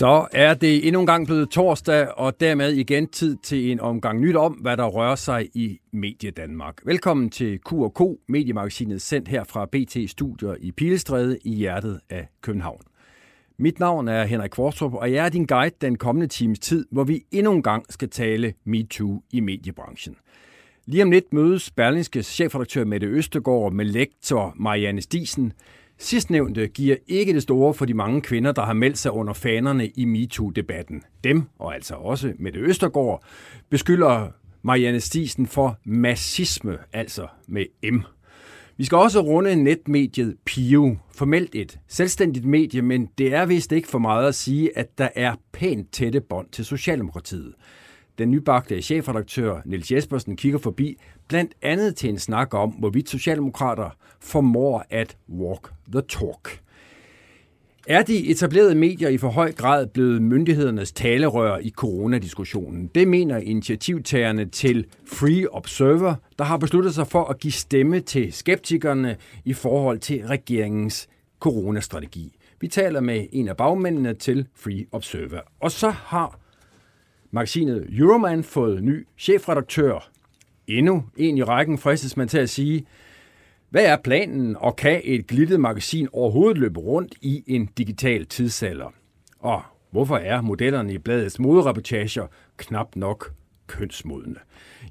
Så er det endnu en gang blevet torsdag, og dermed igen tid til en omgang nyt om, hvad der rører sig i Medie Danmark. Velkommen til Q&K, mediemagasinet sendt her fra BT Studier i Pilestræde i hjertet af København. Mit navn er Henrik Kvartrup, og jeg er din guide den kommende times tid, hvor vi endnu en gang skal tale MeToo i mediebranchen. Lige om lidt mødes Berlingskes chefredaktør Mette Østegård med lektor Marianne Stisen, Sidstnævnte giver ikke det store for de mange kvinder, der har meldt sig under fanerne i MeToo-debatten. Dem, og altså også Mette Østergaard, beskylder Marianne Stisen for massisme, altså med M. Vi skal også runde netmediet Pio. Formelt et selvstændigt medie, men det er vist ikke for meget at sige, at der er pænt tætte bånd til Socialdemokratiet. Den nybagte chefredaktør Niels Jespersen kigger forbi, blandt andet til en snak om, hvorvidt Socialdemokrater formår at walk the talk. Er de etablerede medier i for høj grad blevet myndighedernes talerør i coronadiskussionen? Det mener initiativtagerne til Free Observer, der har besluttet sig for at give stemme til skeptikerne i forhold til regeringens coronastrategi. Vi taler med en af bagmændene til Free Observer. Og så har magasinet Euroman fået ny chefredaktør. Endnu en i rækken fristes man til at sige, hvad er planen, og kan et glittet magasin overhovedet løbe rundt i en digital tidsalder? Og hvorfor er modellerne i bladets modereportager knap nok kønsmodende?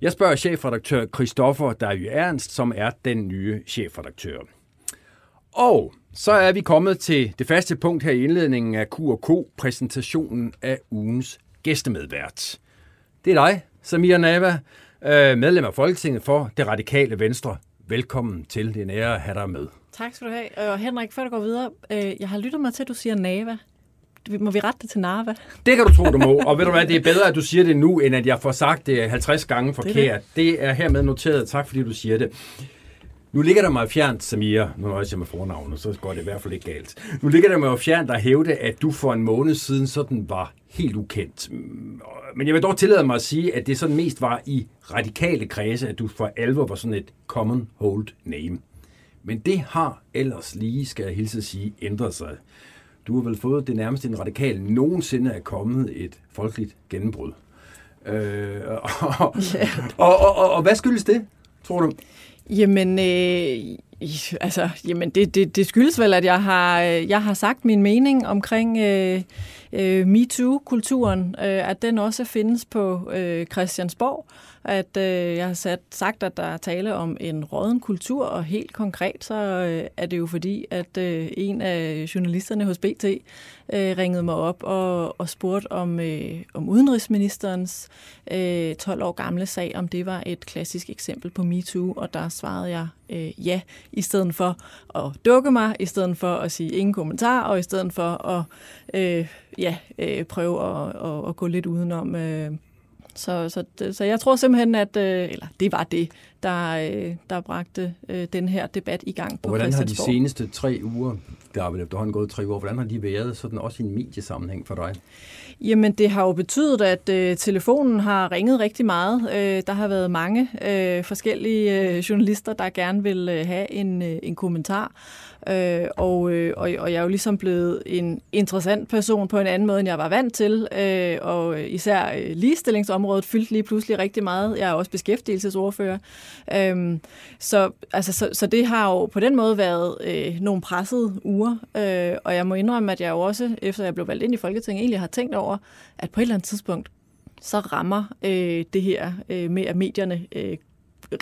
Jeg spørger chefredaktør Christoffer Davy Ernst, som er den nye chefredaktør. Og så er vi kommet til det faste punkt her i indledningen af Q&K, præsentationen af ugens gæstemedvært. Det er dig, Samir Nava, øh, medlem af Folketinget for det radikale Venstre. Velkommen til. Det er en ære at have dig med. Tak skal du have. Og Henrik, før du går videre, øh, jeg har lyttet mig til, at du siger Nava. Må vi rette det til Nava? Det kan du tro, du må. Og ved du hvad, det er bedre, at du siger det nu, end at jeg får sagt det 50 gange forkert. Det er, det. det er hermed noteret. Tak fordi du siger det. Nu ligger der mig fjernt, Samir, nu når jeg med fornavnet, så går det i hvert fald ikke galt. Nu ligger der mig fjernt at hævde, at du for en måned siden sådan var helt ukendt. Mm, men jeg vil dog tillade mig at sige, at det sådan mest var i radikale kredse, at du for alvor var sådan et common hold name. Men det har ellers lige, skal jeg hilse at sige, ændret sig. Du har vel fået det nærmeste en radikal nogensinde er kommet et folkeligt gennembrud. Øh, og, yeah. og, og, og, og hvad skyldes det, tror du? Jamen, øh, altså, jamen det, det, det skyldes vel, at jeg har, øh, jeg har sagt min mening omkring øh, øh, MeToo-kulturen, øh, at den også findes på øh, Christiansborg, at øh, jeg har sat, sagt, at der er tale om en råden kultur, og helt konkret så øh, er det jo fordi, at øh, en af journalisterne hos BT øh, ringede mig op og, og spurgte om, øh, om udenrigsministerens øh, 12 år gamle sag, om det var et klassisk eksempel på MeToo, og der svarede jeg øh, ja, i stedet for at dukke mig, i stedet for at sige ingen kommentar, og i stedet for at øh, ja, øh, prøve at, at, at gå lidt udenom øh, så, så, så jeg tror simpelthen, at øh, eller det var det, der, øh, der bragte øh, den her debat i gang på og hvordan har de seneste tre uger, der er vel efterhånden gået tre uger, hvordan har de været sådan også i en mediesammenhæng for dig? Jamen, det har jo betydet, at øh, telefonen har ringet rigtig meget. Øh, der har været mange øh, forskellige øh, journalister, der gerne vil øh, have en, øh, en kommentar. Øh, og, øh, og, og jeg er jo ligesom blevet en interessant person på en anden måde, end jeg var vant til. Øh, og især øh, ligestillingsområdet fyldte lige pludselig rigtig meget. Jeg er også beskæftigelsesordfører. Øh, så, altså, så, så det har jo på den måde været øh, nogle pressede uger. Øh, og jeg må indrømme, at jeg jo også, efter jeg blev valgt ind i Folketinget, egentlig har tænkt over, at på et eller andet tidspunkt, så rammer øh, det her øh, med, at medierne øh,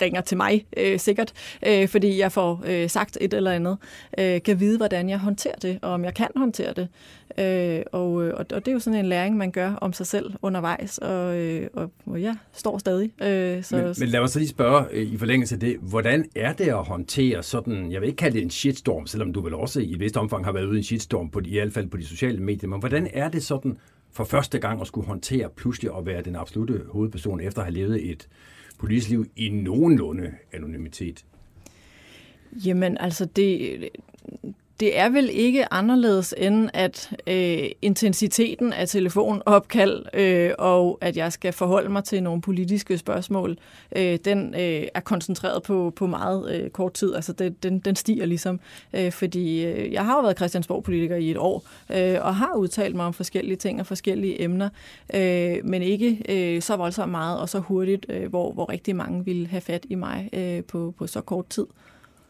ringer til mig, øh, sikkert, øh, fordi jeg får øh, sagt et eller andet, øh, kan vide, hvordan jeg håndterer det, og om jeg kan håndtere det. Øh, og, øh, og, og det er jo sådan en læring, man gør om sig selv undervejs, og, øh, og, og jeg står stadig. Øh, så, men, men lad mig så lige spørge øh, i forlængelse af det, hvordan er det at håndtere sådan, jeg vil ikke kalde det en shitstorm, selvom du vel også i et vist omfang har været ude i en shitstorm, på de, i hvert fald på de sociale medier, men hvordan er det sådan for første gang at skulle håndtere pludselig at være den absolute hovedperson efter at have levet et politisk liv i nogenlunde anonymitet? Jamen, altså det, det er vel ikke anderledes end, at øh, intensiteten af telefonopkald øh, og at jeg skal forholde mig til nogle politiske spørgsmål, øh, den øh, er koncentreret på, på meget øh, kort tid. Altså det, den, den stiger ligesom, øh, fordi øh, jeg har jo været Christiansborg-politiker i et år øh, og har udtalt mig om forskellige ting og forskellige emner, øh, men ikke øh, så voldsomt meget og så hurtigt, øh, hvor, hvor rigtig mange ville have fat i mig øh, på, på så kort tid.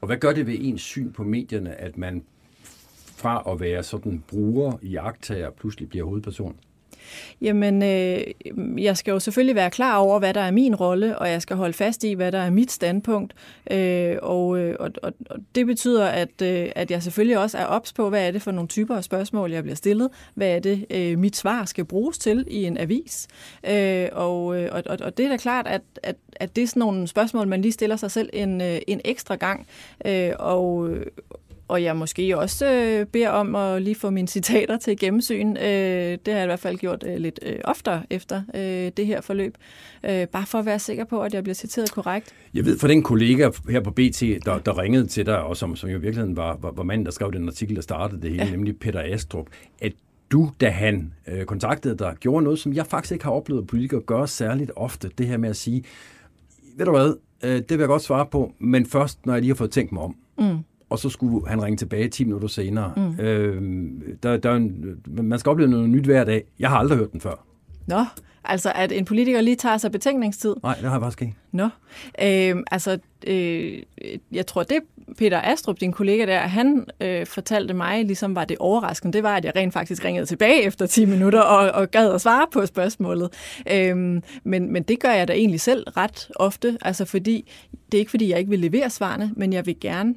Og hvad gør det ved ens syn på medierne, at man fra at være sådan bruger i pludselig bliver hovedperson? Jamen, øh, jeg skal jo selvfølgelig være klar over, hvad der er min rolle, og jeg skal holde fast i, hvad der er mit standpunkt. Øh, og, øh, og, og, og det betyder, at, øh, at jeg selvfølgelig også er ops på, hvad er det for nogle typer af spørgsmål, jeg bliver stillet. Hvad er det, øh, mit svar skal bruges til i en avis. Øh, og, øh, og, og det er da klart, at, at, at det er sådan nogle spørgsmål, man lige stiller sig selv en, øh, en ekstra gang. Øh, og, og jeg måske også øh, beder om at lige få mine citater til gennemsyn. Øh, det har jeg i hvert fald gjort øh, lidt øh, oftere efter øh, det her forløb. Øh, bare for at være sikker på, at jeg bliver citeret korrekt. Jeg ved fra den kollega her på BT, der, der ringede til dig, og som, som jo i virkeligheden var, var, var manden, der skrev den artikel, der startede det hele, ja. nemlig Peter Astrup, at du, da han øh, kontaktede dig, gjorde noget, som jeg faktisk ikke har oplevet politikere gøre særligt ofte. Det her med at sige, ved du hvad, øh, det vil jeg godt svare på, men først, når jeg lige har fået tænkt mig om. Mm og så skulle han ringe tilbage 10 minutter senere. Mm. Øh, der, der er en, man skal opleve noget nyt hver dag. Jeg har aldrig hørt den før. Nå, altså at en politiker lige tager sig betænkningstid? Nej, det har jeg faktisk ikke. Nå, øh, altså øh, jeg tror det Peter Astrup, din kollega der, han øh, fortalte mig, ligesom var det overraskende, det var, at jeg rent faktisk ringede tilbage efter 10 minutter og, og gad at svare på spørgsmålet. Øh, men, men det gør jeg da egentlig selv ret ofte, altså fordi, det er ikke fordi, jeg ikke vil levere svarene, men jeg vil gerne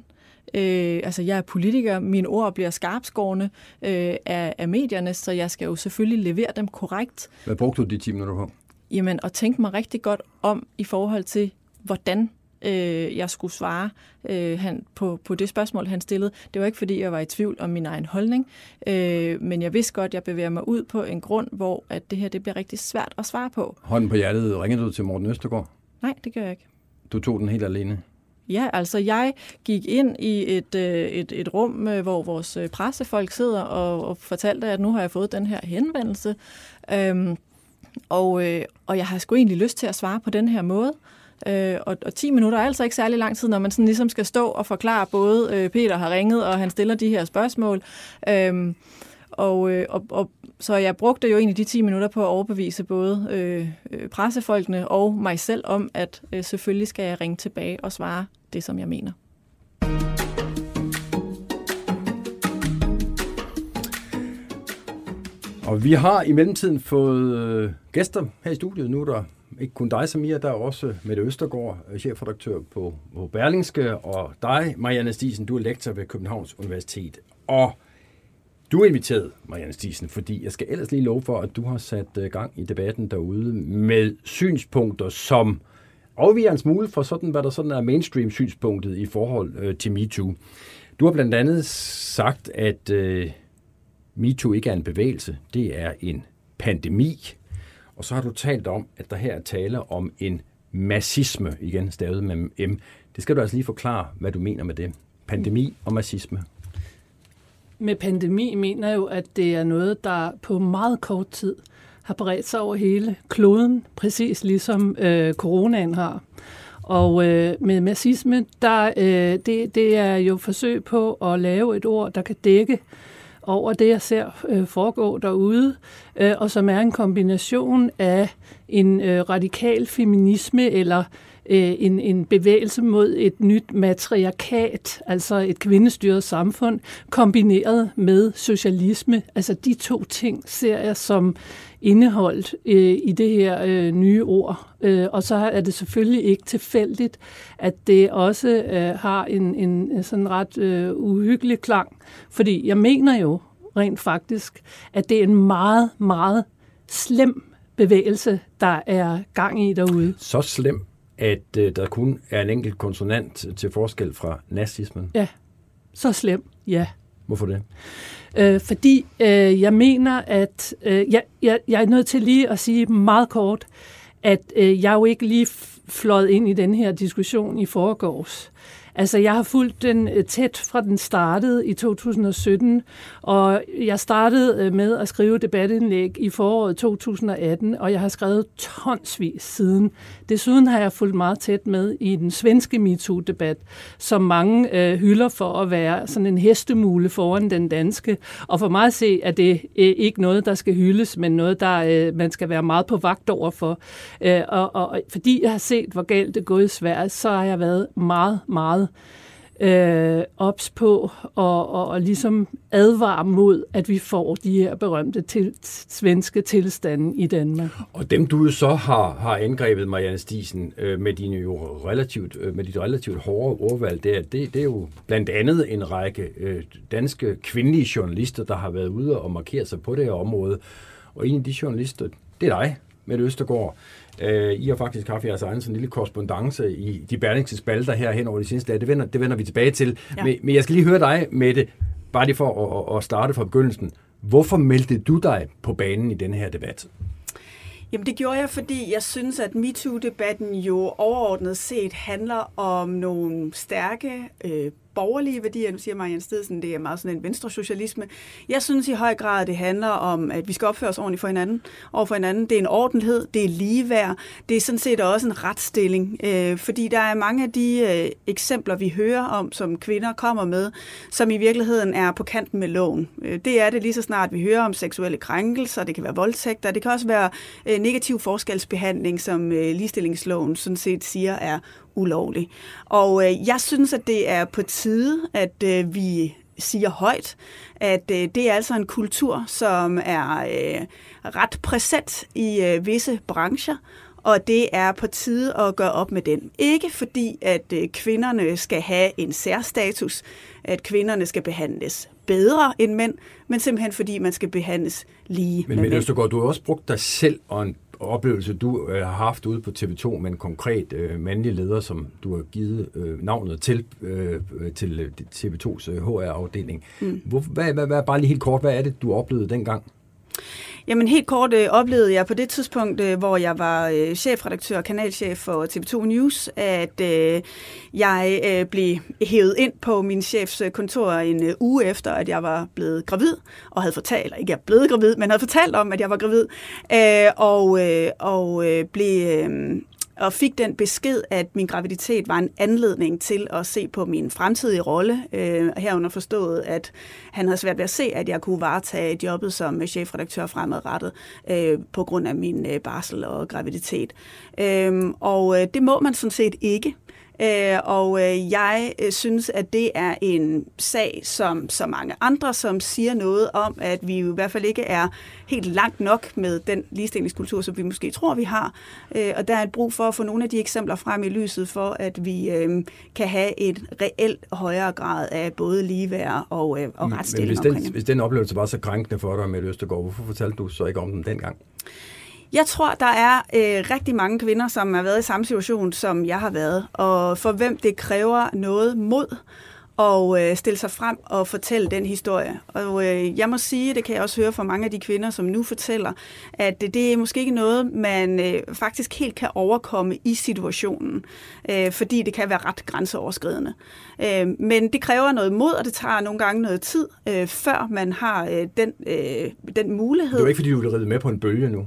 Øh, altså, jeg er politiker, mine ord bliver skarpskårende øh, af, af medierne, så jeg skal jo selvfølgelig levere dem korrekt. Hvad brugte du de 10 minutter på? Jamen, at tænke mig rigtig godt om i forhold til, hvordan øh, jeg skulle svare øh, han, på, på det spørgsmål, han stillede. Det var ikke, fordi jeg var i tvivl om min egen holdning, øh, men jeg vidste godt, at jeg bevæger mig ud på en grund, hvor at det her det bliver rigtig svært at svare på. Hånden på hjertet, ringede du til Morten Østergaard? Nej, det gør jeg ikke. Du tog den helt alene? Ja, altså jeg gik ind i et, øh, et, et rum, øh, hvor vores øh, pressefolk sidder og, og fortalte, at nu har jeg fået den her henvendelse. Øhm, og, og jeg har sgu egentlig lyst til at svare på den her måde. Øh, og, og 10 minutter er altså ikke særlig lang tid, når man sådan ligesom skal stå og forklare, både øh, Peter har ringet, og han stiller de her spørgsmål. Øh, og, øh, og, og så jeg brugte jo egentlig de 10 minutter på at overbevise både øh, øh, pressefolkene og mig selv om, at øh, selvfølgelig skal jeg ringe tilbage og svare det, som jeg mener. Og vi har i mellemtiden fået øh, gæster her i studiet. Nu er der ikke kun dig, Samia, der er også Mette Østergaard, øh, chefredaktør på, på Berlingske, og dig, Marianne Stisen, du er lektor ved Københavns Universitet. Og du er inviteret, Marianne Stisen, fordi jeg skal ellers lige love for, at du har sat øh, gang i debatten derude med synspunkter, som afviger en smule for sådan, hvad der sådan er mainstream-synspunktet i forhold øh, til MeToo. Du har blandt andet sagt, at øh, MeToo ikke er en bevægelse, det er en pandemi. Og så har du talt om, at der her er tale om en massisme, igen stavet med M. Det skal du altså lige forklare, hvad du mener med det. Pandemi og massisme med pandemi mener jo, at det er noget, der på meget kort tid har bredt sig over hele kloden, præcis ligesom øh, coronaen har. Og øh, med marxisme, der, øh, det, det er jo forsøg på at lave et ord, der kan dække over det, jeg ser øh, foregå derude, øh, og som er en kombination af en øh, radikal feminisme eller øh, Øh, en, en bevægelse mod et nyt matriarkat, altså et kvindestyret samfund, kombineret med socialisme. Altså de to ting ser jeg som indeholdt øh, i det her øh, nye ord. Øh, og så er det selvfølgelig ikke tilfældigt, at det også øh, har en, en sådan ret øh, uhyggelig klang. Fordi jeg mener jo rent faktisk, at det er en meget, meget slem bevægelse, der er gang i derude. Så slem, at øh, der kun er en enkelt konsonant til forskel fra nazismen? Ja, så slem, ja. Hvorfor det? Øh, fordi øh, jeg mener, at øh, jeg, jeg, jeg er nødt til lige at sige meget kort, at øh, jeg jo ikke lige fløjet ind i den her diskussion i forgårs. Altså, jeg har fulgt den øh, tæt fra den startede i 2017, og jeg startede øh, med at skrive debatindlæg i foråret 2018, og jeg har skrevet tonsvis siden. Desuden har jeg fulgt meget tæt med i den svenske MeToo-debat, som mange øh, hylder for at være sådan en hestemule foran den danske. Og for mig at se, at det øh, ikke noget, der skal hyldes, men noget, der øh, man skal være meget på vagt over for. Øh, og, og, og fordi jeg har set, hvor galt det er gået i Sverige, så har jeg været meget, meget øh, ops på og, og, og ligesom advare mod, at vi får de her berømte til, svenske tilstande i Danmark. Og dem du jo så har, har angrebet, Marianne Stisen, øh, med dine jo relativt, øh, med dit relativt hårde ordvalg, det er, det, det er jo blandt andet en række øh, danske kvindelige journalister, der har været ude og markere sig på det her område. Og en af de journalister, det er dig, med Østergaard. Øh, I har faktisk haft jeres egen sådan lille korrespondence i de bærningske spalter her hen over de seneste dage. Det vender, det vender vi tilbage til. Ja. Men, men jeg skal lige høre dig, Mette, bare lige for at, at starte fra begyndelsen. Hvorfor meldte du dig på banen i den her debat? Jamen det gjorde jeg, fordi jeg synes, at MeToo-debatten jo overordnet set handler om nogle stærke øh, borgerlige værdier. Nu siger Marianne Stedsen, det er meget sådan en venstresocialisme. Jeg synes i høj grad, det handler om, at vi skal opføre os ordentligt for hinanden. Over for hinanden. Det er en ordentlighed, det er ligeværd. Det er sådan set også en retsstilling. Øh, fordi der er mange af de øh, eksempler, vi hører om, som kvinder kommer med, som i virkeligheden er på kanten med loven. Øh, det er det lige så snart, vi hører om seksuelle krænkelser. Det kan være voldtægter. Det kan også være øh, negativ forskelsbehandling, som øh, ligestillingsloven sådan set siger er ulovlig. Og øh, jeg synes, at det er på tide, at øh, vi siger højt, at øh, det er altså en kultur, som er øh, ret præsent i øh, visse brancher, og det er på tide at gøre op med den. Ikke fordi, at øh, kvinderne skal have en særstatus, at kvinderne skal behandles bedre end mænd, men simpelthen fordi man skal behandles lige men, men Østergaard, du har også brugt dig selv og en oplevelse, du øh, har haft ude på TV2 med en konkret øh, mandlig leder, som du har givet øh, navnet til, øh, til TV2's øh, HR-afdeling. Mm. Hvor, hvad, hvad, hvad, bare lige helt kort, hvad er det, du oplevede dengang? Jamen helt kort øh, oplevede jeg på det tidspunkt, øh, hvor jeg var øh, chefredaktør og kanalchef for TV2 News, at øh, jeg øh, blev hævet ind på min chefs øh, kontor en øh, uge efter, at jeg var blevet gravid, og havde fortalt, eller ikke jeg blevet gravid, men havde fortalt om, at jeg var gravid, øh, og, øh, og øh, blev... Øh, og fik den besked, at min graviditet var en anledning til at se på min fremtidige rolle. Øh, herunder forstået, at han havde svært ved at se, at jeg kunne varetage jobbet som chefredaktør fremadrettet øh, på grund af min øh, barsel og graviditet. Øh, og øh, det må man sådan set ikke. Øh, og øh, jeg øh, synes, at det er en sag, som så mange andre, som siger noget om, at vi i hvert fald ikke er helt langt nok med den ligestillingskultur, som vi måske tror, vi har. Og der er et brug for at få nogle af de eksempler frem i lyset for, at vi kan have et reelt højere grad af både ligeværd og, og retsstilling Men hvis den, hvis den oplevelse var så krænkende for dig med Østergaard, hvorfor fortalte du så ikke om den dengang? Jeg tror, der er øh, rigtig mange kvinder, som har været i samme situation, som jeg har været, og for hvem det kræver noget mod og øh, stille sig frem og fortælle den historie. Og øh, jeg må sige, det kan jeg også høre fra mange af de kvinder, som nu fortæller, at det, det er måske ikke noget, man øh, faktisk helt kan overkomme i situationen, øh, fordi det kan være ret grænseoverskridende. Øh, men det kræver noget mod, og det tager nogle gange noget tid, øh, før man har øh, den, øh, den mulighed. Det er jo ikke, fordi du vil ride med på en bølge nu.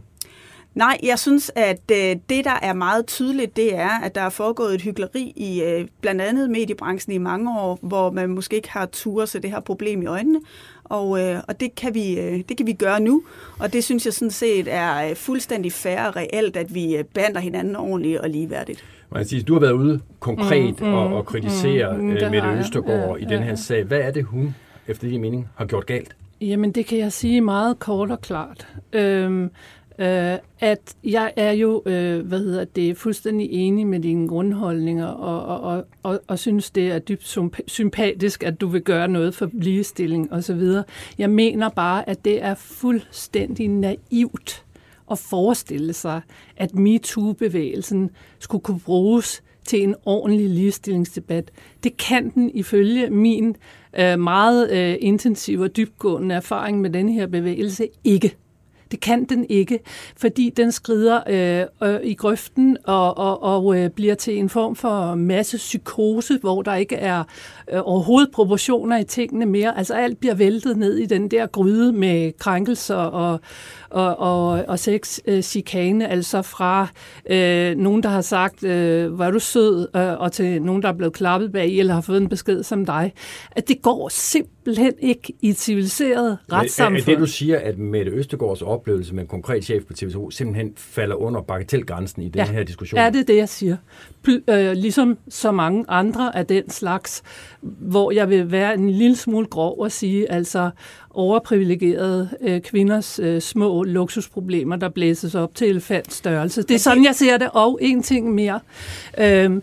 Nej, jeg synes, at øh, det, der er meget tydeligt, det er, at der er foregået et hyggeleri i øh, blandt andet mediebranchen i mange år, hvor man måske ikke har tur se det her problem i øjnene. Og, øh, og det, kan vi, øh, det kan vi gøre nu, og det synes jeg sådan set er øh, fuldstændig fair og reelt, at vi øh, behandler hinanden ordentligt og ligeværdigt. Man siger, du har været ude konkret mm, mm, og, og kritisere mm, øh, Mette Østergaard ja, i den her sag. Hvad er det, hun, efter din mening, har gjort galt? Jamen, det kan jeg sige meget kort og klart. Øhm, øh, at jeg er jo, øh, hvad hedder det, fuldstændig enig med dine grundholdninger, og, og, og, og synes, det er dybt sympatisk, at du vil gøre noget for ligestilling osv. Jeg mener bare, at det er fuldstændig naivt at forestille sig, at MeToo-bevægelsen skulle kunne bruges til en ordentlig ligestillingsdebat. Det kan den ifølge min øh, meget øh, intensive og dybgående erfaring med den her bevægelse ikke. Det kan den ikke, fordi den skrider øh, øh, i grøften og, og, og øh, bliver til en form for masse psykose, hvor der ikke er øh, overhovedet proportioner i tingene mere. Altså alt bliver væltet ned i den der gryde med krænkelser og, og, og, og sex-chikane, altså fra øh, nogen, der har sagt, øh, var du sød, øh, og til nogen, der er blevet klappet bag eller har fået en besked som dig. At det går simpelthen ikke i et civiliseret retssamfund. Er, er det, du siger, at Mette Østegårds oplevelse med en konkret chef på TV2 simpelthen falder under bagatelgrænsen i den ja, her diskussion? er det det, jeg siger. Pl- øh, ligesom så mange andre af den slags, hvor jeg vil være en lille smule grov og sige, altså overprivilegerede øh, kvinders øh, små luksusproblemer, der blæses op til elefantstørrelse. Det er sådan, jeg ser det. Og en ting mere. Øh,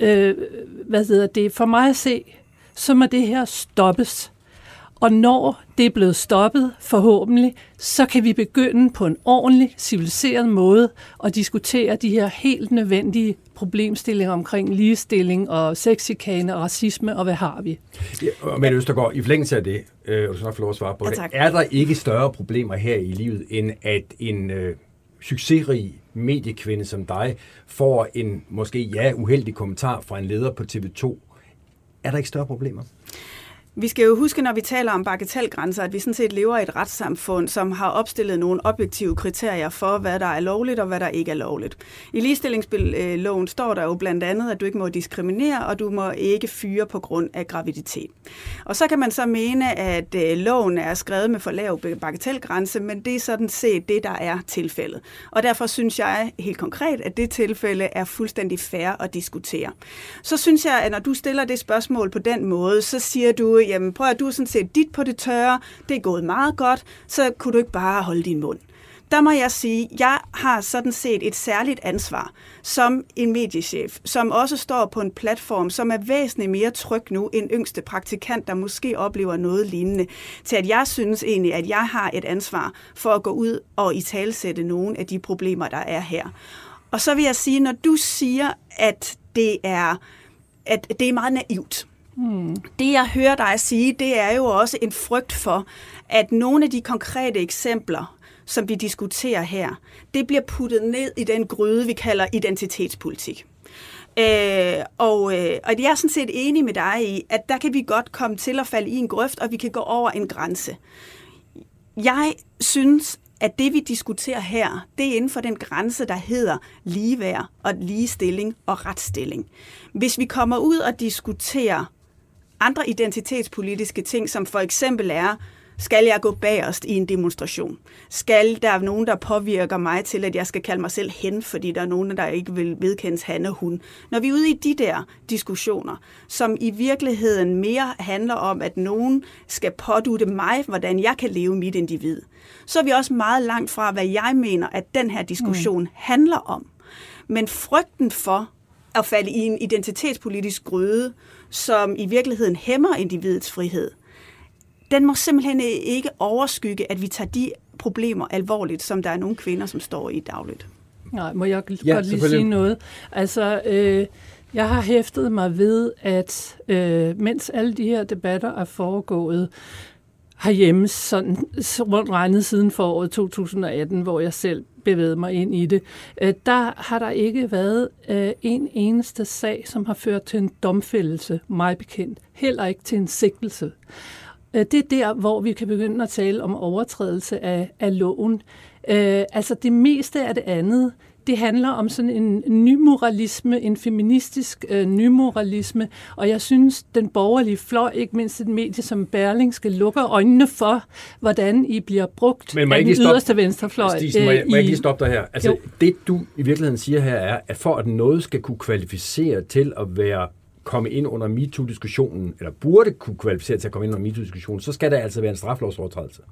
øh, hvad hedder det? For mig at se, så må det her stoppes. Og når det er blevet stoppet, forhåbentlig, så kan vi begynde på en ordentlig, civiliseret måde at diskutere de her helt nødvendige problemstillinger omkring ligestilling og sexikane og racisme, og hvad har vi? Ja, men Østergaard, i forlængelse af det, øh, og du skal nok få lov at svare på Ja, det, er der ikke større problemer her i livet, end at en øh, succesrig mediekvinde som dig får en måske ja uheldig kommentar fra en leder på TV2? Er der ikke større problemer? Vi skal jo huske, når vi taler om bagatelgrænser, at vi sådan set lever i et retssamfund, som har opstillet nogle objektive kriterier for, hvad der er lovligt og hvad der ikke er lovligt. I ligestillingsloven står der jo blandt andet, at du ikke må diskriminere, og du må ikke fyre på grund af graviditet. Og så kan man så mene, at øh, loven er skrevet med for lav bagatelgrænse, men det er sådan set det, der er tilfældet. Og derfor synes jeg helt konkret, at det tilfælde er fuldstændig fair at diskutere. Så synes jeg, at når du stiller det spørgsmål på den måde, så siger du, jamen prøv at du er sådan set dit på det tørre, det er gået meget godt, så kunne du ikke bare holde din mund. Der må jeg sige, jeg har sådan set et særligt ansvar som en mediechef, som også står på en platform, som er væsentligt mere tryg nu end yngste praktikant, der måske oplever noget lignende, til at jeg synes egentlig, at jeg har et ansvar for at gå ud og i talsætte nogle af de problemer, der er her. Og så vil jeg sige, når du siger, at det er, at det er meget naivt, Mm. Det, jeg hører dig sige, det er jo også en frygt for, at nogle af de konkrete eksempler, som vi diskuterer her, det bliver puttet ned i den gryde, vi kalder identitetspolitik. Øh, og, øh, og jeg er sådan set enig med dig i, at der kan vi godt komme til at falde i en grøft, og vi kan gå over en grænse. Jeg synes, at det vi diskuterer her, det er inden for den grænse, der hedder ligeværd og ligestilling og retsstilling. Hvis vi kommer ud og diskuterer andre identitetspolitiske ting, som for eksempel er, skal jeg gå bagerst i en demonstration? Skal der nogen, der påvirker mig til, at jeg skal kalde mig selv hen, fordi der er nogen, der ikke vil vedkendes han og hun? Når vi er ude i de der diskussioner, som i virkeligheden mere handler om, at nogen skal pådute mig, hvordan jeg kan leve mit individ, så er vi også meget langt fra, hvad jeg mener, at den her diskussion mm. handler om. Men frygten for at falde i en identitetspolitisk gryde, som i virkeligheden hæmmer individets frihed, den må simpelthen ikke overskygge, at vi tager de problemer alvorligt, som der er nogle kvinder, som står i dagligt. Nej, må jeg ja, godt lige sige noget? Altså, øh, jeg har hæftet mig ved, at øh, mens alle de her debatter er foregået, herhjemme, sådan rundt regnet siden foråret 2018, hvor jeg selv bevægede mig ind i det, øh, der har der ikke været øh, en eneste sag, som har ført til en domfældelse, mig bekendt. Heller ikke til en sigtelse. Øh, det er der, hvor vi kan begynde at tale om overtrædelse af, af loven. Øh, altså det meste af det andet, det handler om sådan en nymoralisme, en feministisk øh, nymoralisme, og jeg synes, den borgerlige fløj, ikke mindst et medie som Berling, skal lukke øjnene for, hvordan I bliver brugt Men må af den ikke lige yderste stoppe- venstrefløj. Stisen, må, jeg, må jeg i- lige stoppe dig her? Altså, Jo. det du i virkeligheden siger her er, at for at noget skal kunne kvalificere til at være komme ind under MeToo-diskussionen, eller burde kunne kvalificere til at komme ind under MeToo-diskussionen, så skal der altså være en straflovsovertrædelse.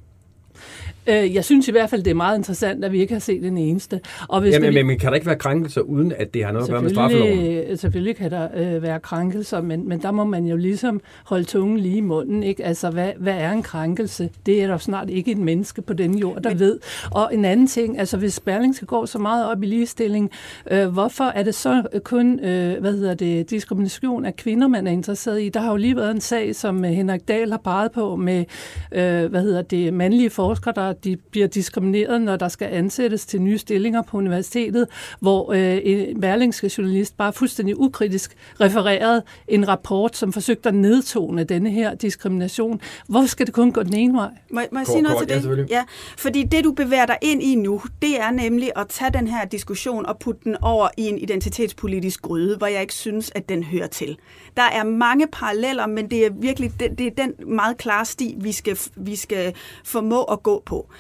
Øh, jeg synes i hvert fald, det er meget interessant, at vi ikke har set den eneste. Og hvis Jamen, det, men, men kan der ikke være krænkelser, uden at det har noget at gøre med straffeloven? Selvfølgelig, selvfølgelig kan der øh, være krænkelser, men, men der må man jo ligesom holde tungen lige i munden. Ikke? Altså, hvad, hvad er en krænkelse? Det er der jo snart ikke et menneske på den jord, der men... ved. Og en anden ting, altså hvis Berling skal gå så meget op i ligestilling, øh, hvorfor er det så kun øh, hvad hedder det, diskrimination af kvinder, man er interesseret i? Der har jo lige været en sag, som øh, Henrik Dahl har peget på med øh, hvad hedder det, mandlige forskere, der de bliver diskrimineret, når der skal ansættes til nye stillinger på universitetet, hvor øh, en berlingske journalist bare fuldstændig ukritisk refererede en rapport, som forsøgte at nedtone denne her diskrimination. Hvorfor skal det kun gå den ene vej? Må, må jeg sige noget til det? Ja, fordi det, du bevæger dig ind i nu, det er nemlig at tage den her diskussion og putte den over i en identitetspolitisk gryde, hvor jeg ikke synes, at den hører til. Der er mange paralleller, men det er virkelig det, det er den meget klare sti, vi skal, vi skal formå at gå på.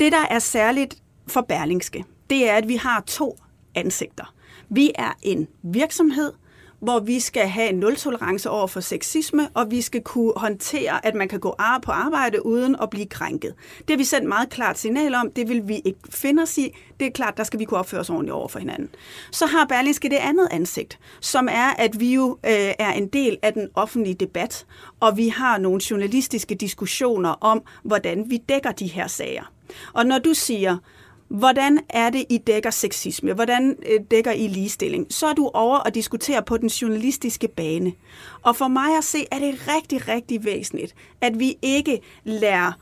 Det, der er særligt for Berlingske, det er, at vi har to ansigter. Vi er en virksomhed, hvor vi skal have en nul-tolerance over for sexisme, og vi skal kunne håndtere, at man kan gå på arbejde uden at blive krænket. Det har vi sendt meget klart signal om, det vil vi ikke finde os i. Det er klart, der skal vi kunne opføre os ordentligt over for hinanden. Så har Berlingske det andet ansigt, som er, at vi jo øh, er en del af den offentlige debat, og vi har nogle journalistiske diskussioner om, hvordan vi dækker de her sager. Og når du siger, Hvordan er det, I dækker sexisme? Hvordan øh, dækker I ligestilling? Så er du over og diskuterer på den journalistiske bane. Og for mig at se, er det rigtig, rigtig væsentligt, at vi ikke lærer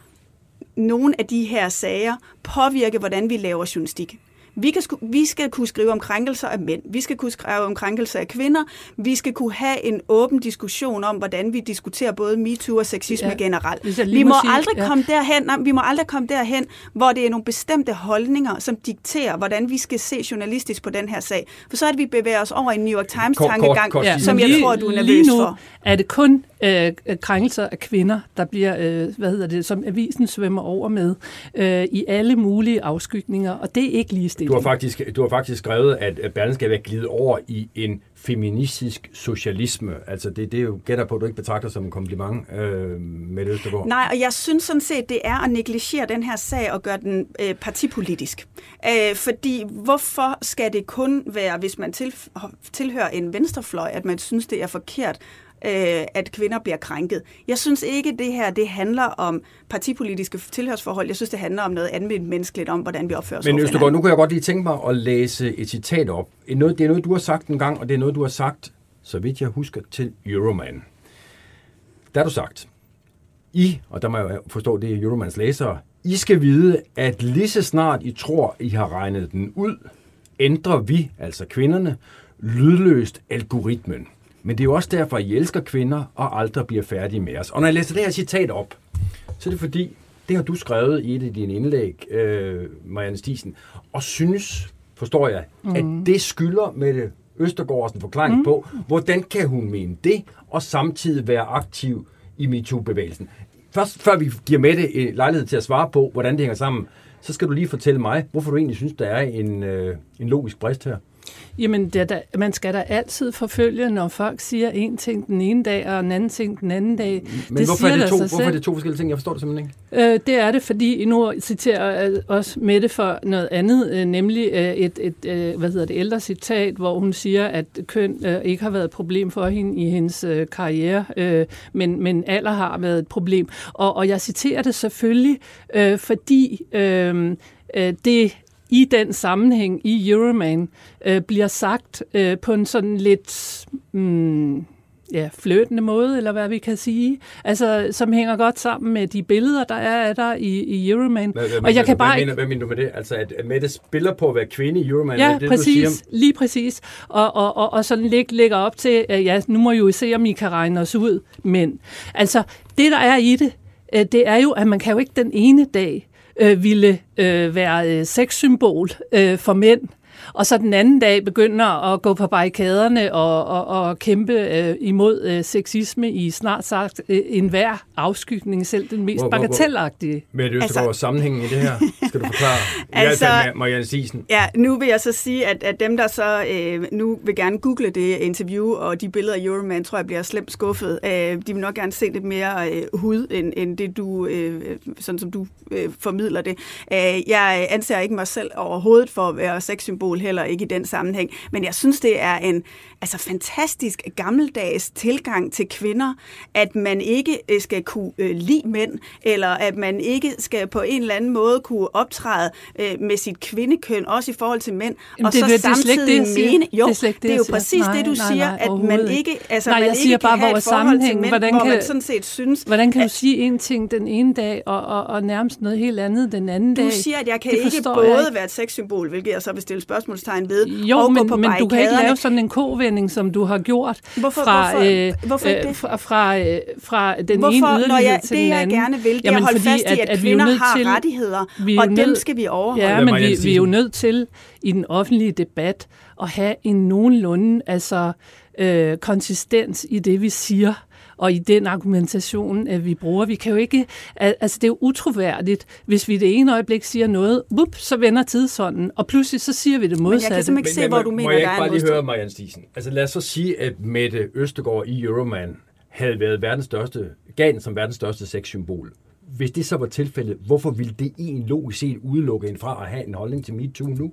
nogle af de her sager påvirke, hvordan vi laver journalistik. Vi, kan, vi skal kunne skrive om krænkelser af mænd, vi skal kunne skrive om krænkelser af kvinder, vi skal kunne have en åben diskussion om, hvordan vi diskuterer både MeToo og sexisme ja, generelt. Vi må sige, aldrig ja. komme derhen, nej, vi må aldrig komme derhen, hvor det er nogle bestemte holdninger, som dikterer, hvordan vi skal se journalistisk på den her sag. For så er det, vi bevæger os over i en New York Times-tankegang, ja, som jeg lige, tror, du er nervøs lige nu for. er det kun øh, krænkelser af kvinder, der bliver, øh, hvad hedder det, som avisen svømmer over med, øh, i alle mulige afskygninger, og det er ikke ligestilling. Du har faktisk, du har faktisk skrevet, at Berlin skal være glidet over i en feministisk socialisme. Altså det, det er jo gætter på, at du ikke betragter som en kompliment øh, med Østergaard. Nej, og jeg synes sådan set, det er at negligere den her sag og gøre den øh, partipolitisk. Øh, fordi hvorfor skal det kun være, hvis man til, tilhører en venstrefløj, at man synes, det er forkert øh, at kvinder bliver krænket. Jeg synes ikke, det her det handler om partipolitiske tilhørsforhold. Jeg synes, det handler om noget andet menneskeligt, om hvordan vi opfører os. Men Østergaard, nu kan jeg godt lige tænke mig at læse et citat op. Det er noget, du har sagt en gang, og det er noget, du har sagt, så vidt jeg husker, til Euroman. Der har du sagt, I, og der må jeg forstå, det er Euromans læsere, I skal vide, at lige så snart I tror, I har regnet den ud, ændrer vi, altså kvinderne, lydløst algoritmen. Men det er jo også derfor, at I elsker kvinder og aldrig bliver færdige med os. Og når jeg læser det her citat op, så er det fordi, det har du skrevet i et af dine indlæg, øh, Marianne Stisen, og synes, forstår jeg, mm. at det skylder med det Østergaards en forklaring mm. på, hvordan kan hun mene det, og samtidig være aktiv i MeToo-bevægelsen. Først, før vi giver med det lejlighed til at svare på, hvordan det hænger sammen, så skal du lige fortælle mig, hvorfor du egentlig synes, der er en, øh, en logisk brist her. Jamen, det da, man skal da altid forfølge, når folk siger en ting den ene dag, og en anden ting den anden dag. Men det hvorfor, er det to, hvorfor er det to forskellige ting? Jeg forstår det simpelthen ikke. Øh, det er det, fordi nu citerer jeg også Mette for noget andet, øh, nemlig øh, et, et øh, hvad hedder det, ældre citat, hvor hun siger, at køn øh, ikke har været et problem for hende i hendes øh, karriere, øh, men, men alder har været et problem. Og, og jeg citerer det selvfølgelig, øh, fordi øh, øh det i den sammenhæng i Euroman øh, bliver sagt øh, på en sådan lidt mm, ja, fløtende måde, eller hvad vi kan sige, altså, som hænger godt sammen med de billeder, der er af dig i, i Euroman. Hvad, hvad, og jeg kan hvad, bare mener, hvad mener du med det? Altså, at Mette spiller på at være kvinde i Euroman? Ja, det, præcis. Du siger? Lige præcis. Og, og, og, og sådan lig, lægger op til, at ja, nu må I jo se, om I kan regne os ud. Men altså, det der er i det, øh, det er jo, at man kan jo ikke den ene dag øh, ville øh, være øh, sexsymbol øh, for mænd, og så den anden dag begynder at gå på barrikaderne og, og, og kæmpe øh, imod øh, sexisme i snart sagt øh, enhver afskygning, selv den mest hvor, bagatelagtige. Med det altså, sammenhængen i det her, skal du forklare. altså, med Marianne Sisen. Ja, nu vil jeg så sige, at, at dem, der så øh, nu vil gerne google det interview og de billeder af Euroman, tror jeg bliver slemt skuffet. Øh, de vil nok gerne se lidt mere øh, hud, end, end det du, øh, sådan som du øh, formidler det. Øh, jeg anser ikke mig selv overhovedet for at være sexsymbol sexsymbol heller ikke i den sammenhæng. Men jeg synes, det er en altså, fantastisk gammeldags tilgang til kvinder, at man ikke øh, skal kunne øh, lide mænd, eller at man ikke skal på en eller anden måde kunne optræde øh, med sit kvindekøn, også i forhold til mænd, Jamen, og det, så det, samtidig det, det, mene... Jo, det er, ikke det er jo præcis siger. det, du nej, siger, nej, at man ikke, altså, nej, man jeg ikke siger kan bare, have et forhold til mænd, hvordan hvor kan, man sådan set synes... Hvordan kan du at, sige en ting den ene dag, og, og, og nærmest noget helt andet den anden du dag? siger, at jeg kan Det ikke både jeg være et sexsymbol, hvilket jeg så vil stille spørgsmålstegn ved, Jo, og men, gå på men du kan ikke lave sådan en kovending, som du har gjort Hvorfor- fra, hvorfor- øh, hvorfor ikke øh, det? fra, fra, øh, fra den Hvorfor, ene når yderlighed jeg, til det den jeg anden. gerne vil, det er at holde fordi fast i, at, at er kvinder har til- rettigheder, er og dem nødt- skal vi overholde. Ja, men vi, vi er jo nødt til i den offentlige debat at have en nogenlunde altså, øh, konsistens i det, vi siger og i den argumentation, at vi bruger. Vi kan jo ikke, al- altså det er jo utroværdigt, hvis vi det ene øjeblik siger noget, whoop, så vender tidsånden, og pludselig så siger vi det Men jeg modsatte. kan simpelthen ikke se, hvor du må mener, jeg der ikke bare en lige høre. Marianne Stisen? Altså lad os så sige, at Mette Østegård i Euroman havde været verdens største, gav den som verdens største sexsymbol. Hvis det så var tilfældet, hvorfor ville det egentlig logisk set udelukke en fra at have en holdning til MeToo nu?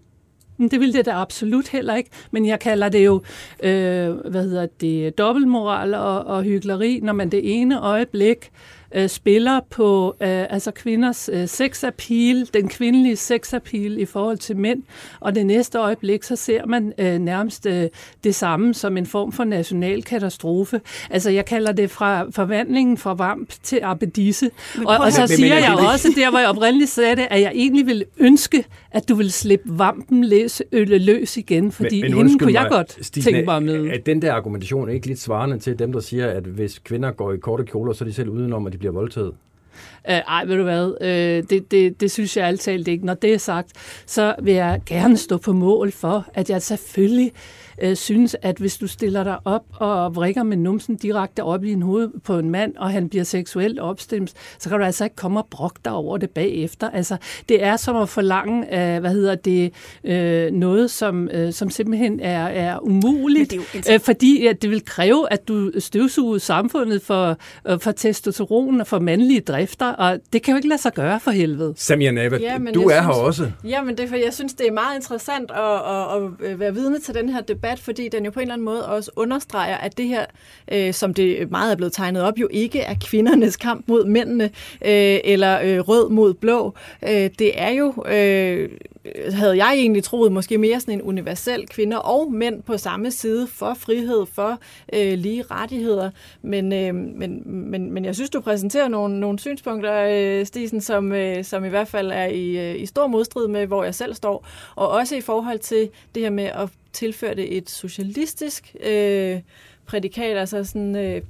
Det vil det da absolut heller ikke. Men jeg kalder det jo, øh, hvad hedder det, dobbeltmoral og, og hyggeleri, når man det ene øjeblik øh, spiller på øh, altså kvinders øh, sexappeal, den kvindelige sexappeal i forhold til mænd, og det næste øjeblik, så ser man øh, nærmest øh, det samme som en form for national katastrofe. Altså jeg kalder det fra forvandlingen fra vamp til appetisse. Og, og så siger er jeg også, der hvor jeg oprindeligt sagde det, at jeg egentlig ville ønske, at du ville slippe vampen løs, ølle løs igen, fordi men, men hende kunne jeg godt Stine, tænke mig med. Er den der argumentation ikke lidt svarende til dem, der siger, at hvis kvinder går i korte kjoler, så er de selv udenom, at de bliver voldtaget? Øh, ej, ved du hvad, øh, det, det, det synes jeg altid ikke. Når det er sagt, så vil jeg gerne stå på mål for, at jeg selvfølgelig øh, synes, at hvis du stiller dig op og vrikker med numsen direkte op i en hoved på en mand, og han bliver seksuelt opstemt, så kan du altså ikke komme og brokke dig over det bagefter. Altså, det er som at forlange, øh, hvad hedder det, øh, noget, som, øh, som simpelthen er, er umuligt, Men det er jo øh, fordi at det vil kræve, at du støvsuger samfundet for, øh, for testosteron og for mandlige drifter, og det kan jo ikke lade sig gøre for helvede. Samia Nava, Ja, du jeg er her synes- også. Jamen, det er, for jeg synes, det er meget interessant at, at, at være vidne til den her debat, fordi den jo på en eller anden måde også understreger, at det her, øh, som det meget er blevet tegnet op, jo ikke er kvindernes kamp mod mændene, øh, eller øh, rød mod blå. Øh, det er jo, øh, havde jeg egentlig troet, måske mere sådan en universel kvinder og mænd på samme side for frihed, for øh, lige rettigheder. Men, øh, men, men, men jeg synes, du præsenterer nogle, nogle synspunkter, øh, Stisen, som, øh, som i hvert fald er i, øh, i stor modstrid med, hvor jeg selv står. Og også i forhold til det her med at tilføre det et socialistisk øh, prædikat, altså sådan... Øh,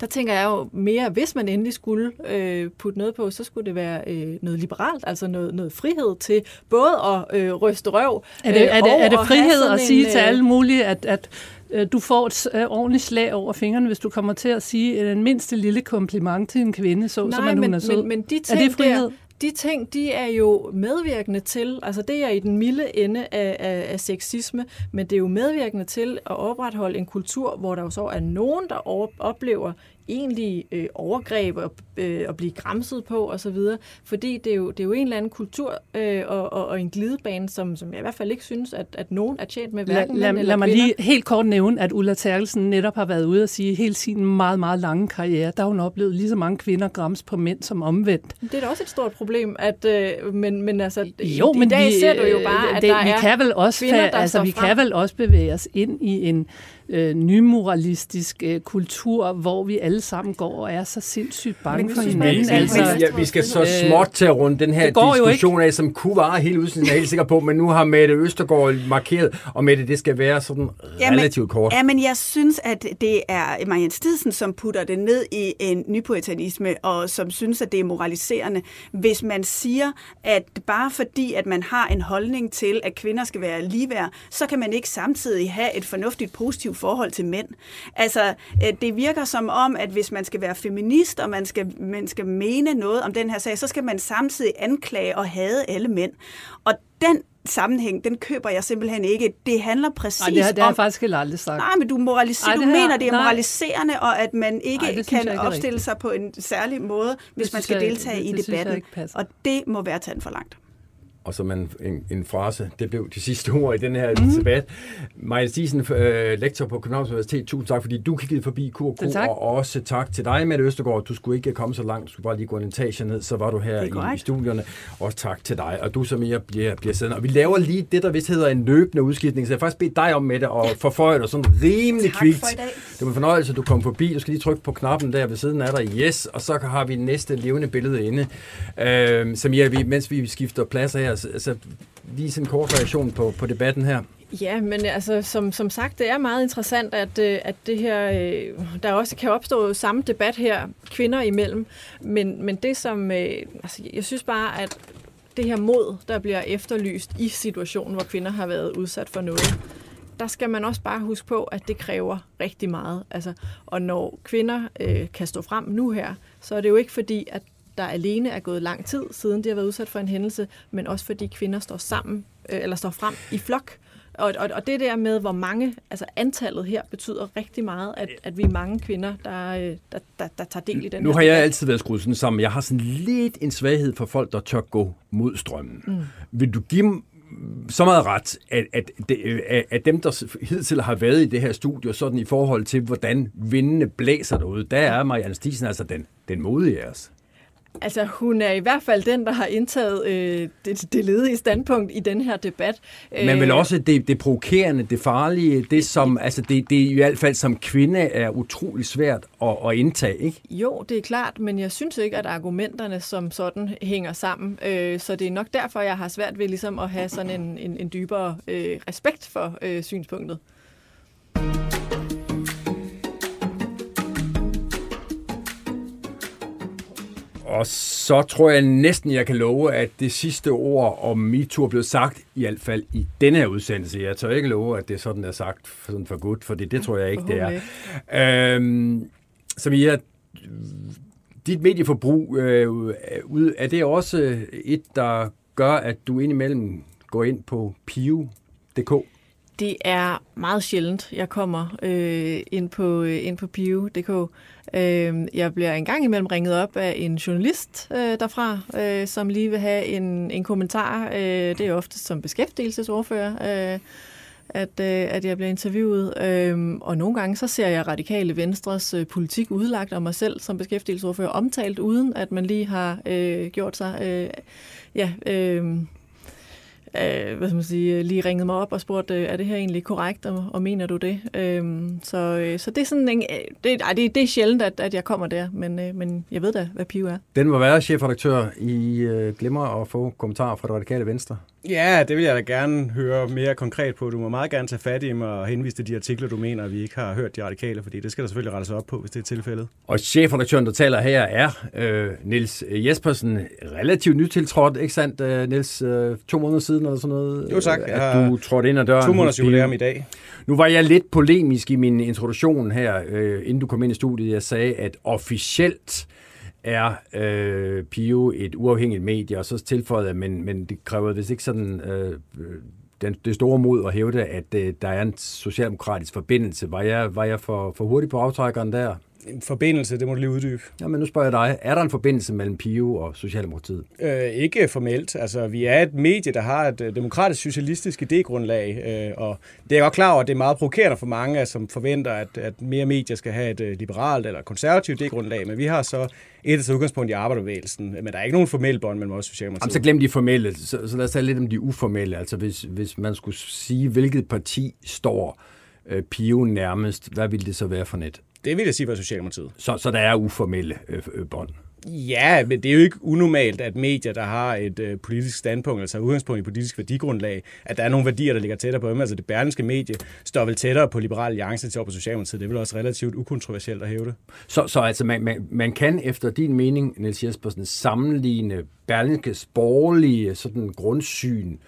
der tænker jeg jo mere, hvis man endelig skulle øh, putte noget på, så skulle det være øh, noget liberalt, altså noget, noget frihed til både at øh, ryste røv. Er det, er det, er det frihed sådan at sige en, til øh, alle mulige, at, at øh, du får et øh, ordentligt slag over fingrene, hvis du kommer til at sige en mindste lille kompliment til en kvinde, så som Nej, at hun men, er sød? men, men de er ting det frihed? Der, de ting, de er jo medvirkende til, altså det er i den milde ende af, af, af sexisme, men det er jo medvirkende til at opretholde en kultur, hvor der jo så er nogen, der oplever egentlige øh, overgreb og, øh, at blive græmset på osv., fordi det er, jo, det er jo en eller anden kultur øh, og, og, og en glidebane, som, som jeg i hvert fald ikke synes, at, at nogen er tjent med, Lad, hverken lad, eller lad mig lige helt kort nævne, at Ulla Terkelsen netop har været ude og sige, hele sin meget, meget lange karriere, der har hun oplevet lige så mange kvinder grams på mænd som omvendt. Det er da også et stort problem, at, øh, men, men altså, Jo, i, men dag vi, ser du jo øh, bare, at det, der vi er kan vel også, kvinder, der altså, vi frem. kan vel også bevæge os ind i en øh, nymoralistisk øh, kultur, hvor vi alle sammen går og er så sindssygt bange for hinanden. Men, altså, ja, vi skal så øh, småt til at runde den her diskussion af, som kunne vare hele udsendelsen, er jeg helt sikker på, men nu har Mette Østergaard markeret, og Mette, det skal være sådan relativt kort. Ja, men jeg synes, at det er Marianne Stidsen, som putter det ned i en nypoetanisme, og som synes, at det er moraliserende, hvis man siger, at bare fordi, at man har en holdning til, at kvinder skal være ligeværd, så kan man ikke samtidig have et fornuftigt, positivt forhold til mænd. Altså, øh, det virker som om, at hvis man skal være feminist, og man skal, man skal mene noget om den her sag, så skal man samtidig anklage og hade alle mænd. Og den sammenhæng, den køber jeg simpelthen ikke. Det handler præcis Nej, det har, det har om... faktisk heller aldrig sagt. Nej, men du, moraliserer, Ej, du det her- mener, det er nej. moraliserende, og at man ikke Ej, det synes kan ikke opstille sig på en særlig måde, hvis man synes skal deltage det- i det debatten. ikke og det må være taget for langt. Og som en, en, en frase, det blev de sidste ord i den her mm. debat. Maja Stisen, øh, lektor på Københavns Universitet, tusind tak, fordi du kiggede forbi KK, og også tak til dig, Mette Østergaard. Du skulle ikke komme så langt, du skulle bare lige gå en etage ned, så var du her i, i studierne. Også tak til dig, og du som jeg bliver, bliver siddende. Og vi laver lige det, der vist hedder en løbende udskiftning, så jeg faktisk bede dig om, Mette, og forføje dig sådan rimelig tak kvikt. Det var en fornøjelse, at du kom forbi. Du skal lige trykke på knappen der ved siden af dig. Yes, og så har vi næste levende billede inde. Øh, som jeg, mens vi skifter pladser her, altså, lige sådan en kort reaktion på, på debatten her. Ja, men altså, som, som sagt, det er meget interessant, at, øh, at det her, øh, der også kan opstå samme debat her kvinder imellem, men, men det som, øh, altså, jeg synes bare, at det her mod, der bliver efterlyst i situationen, hvor kvinder har været udsat for noget, der skal man også bare huske på, at det kræver rigtig meget. Altså, og når kvinder øh, kan stå frem nu her, så er det jo ikke fordi, at der alene er gået lang tid siden de har været udsat for en hændelse, men også fordi kvinder står sammen øh, eller står frem i flok. Og, og, og det der med, hvor mange, altså antallet her betyder rigtig meget, at, at vi er mange kvinder, der, øh, der, der, der tager del i den Nu har jeg altid været skruet sådan sammen. Jeg har sådan lidt en svaghed for folk, der tør gå mod strømmen. Mm. Vil du give så meget ret, at, at, at dem, der hidtil har været i det her studie, sådan i forhold til, hvordan vindene blæser derude, der er Marianne Stisen altså den, den modige af os. Altså, hun er i hvert fald den, der har indtaget øh, det, det ledige standpunkt i den her debat. Men vel øh, også det, det provokerende, det farlige, det som, altså det, det i hvert fald som kvinde er utrolig svært at, at indtage, ikke? Jo, det er klart, men jeg synes ikke, at argumenterne som sådan hænger sammen. Øh, så det er nok derfor, jeg har svært ved ligesom at have sådan en, en, en dybere øh, respekt for øh, synspunktet. Og så tror jeg næsten, jeg kan love, at det sidste ord om MeToo er blevet sagt, i hvert fald i denne her udsendelse. Jeg tør ikke love, at det sådan er sagt sådan for godt, for det, det tror jeg ikke, det er. Øhm, så vi er dit medieforbrug, øh, er det også et, der gør, at du indimellem går ind på piu.dk? Det er meget sjældent, jeg kommer øh, ind på, øh, ind på piu.dk. Øh, jeg bliver en gang imellem ringet op af en journalist øh, derfra, øh, som lige vil have en, en kommentar. Øh, det er ofte som beskæftigelsesordfører. Øh, at, øh, at jeg bliver interviewet. Øhm, og nogle gange så ser jeg radikale Venstres øh, politik udlagt om mig selv som beskæftigelsesordfører omtalt, uden at man lige har øh, gjort sig øh, ja, øh, øh, hvad skal man sige, lige ringede mig op og spurgte, øh, er det her egentlig korrekt, og, og mener du det? Øh, så, øh, så det er sådan en, øh, det, ej, det, det er sjældent, at, at jeg kommer der, men, øh, men jeg ved da, hvad PIO er. Den må være chefredaktør. I øh, glemmer at få kommentarer fra det radikale venstre. Ja, det vil jeg da gerne høre mere konkret på. Du må meget gerne tage fat i mig og henvise til de artikler, du mener, at vi ikke har hørt de radikale, fordi det skal der selvfølgelig rettes op på, hvis det er tilfældet. Og chefredaktøren, der taler her, er øh, Nils Jespersen, relativt nytiltrådt, ikke sandt, øh, Nils? Øh, to måneder siden eller sådan noget? Jo tak. At du trådte ind ad døren. To måneders jubilæum i dag. Nu var jeg lidt polemisk i min introduktion her, øh, inden du kom ind i studiet. Jeg sagde, at officielt er øh, Pio et uafhængigt medie, og så tilføjede jeg, men, men det kræver vist ikke sådan øh, øh, den, det store mod at hævde, at øh, der er en socialdemokratisk forbindelse. Var jeg, var jeg for, for hurtig på aftrækkeren der? En forbindelse, det må du lige uddybe. Ja, men nu spørger jeg dig. Er der en forbindelse mellem PIO og Socialdemokratiet? Øh, ikke formelt. Altså, vi er et medie, der har et øh, demokratisk socialistisk idégrundlag, øh, og det er godt klar over, at det er meget provokerende for mange, som forventer, at, at mere medier skal have et øh, liberalt eller konservativt idégrundlag, men vi har så et af udgangspunkt i arbejderbevægelsen, men der er ikke nogen formelle bånd mellem os Socialdemokratiet. Jamen, så glem de formelle, så, så lad os tale lidt om de uformelle. Altså, hvis, hvis man skulle sige, hvilket parti står øh, PIO nærmest, hvad ville det så være for net? Det vil jeg sige var Socialdemokratiet. Så, så der er uformelle øh, øh, bånd? Ja, men det er jo ikke unormalt, at medier, der har et øh, politisk standpunkt, altså udgangspunkt i politisk værdigrundlag, at der er nogle værdier, der ligger tættere på dem. Altså det berlinske medie står vel tættere på Liberal Alliance til op på Socialdemokratiet. Det er vel også relativt ukontroversielt at hæve det. Så, så altså man, man, man kan efter din mening, Niels Jespersen, sammenligne Berlingskes borgerlige sådan grundsyn øh,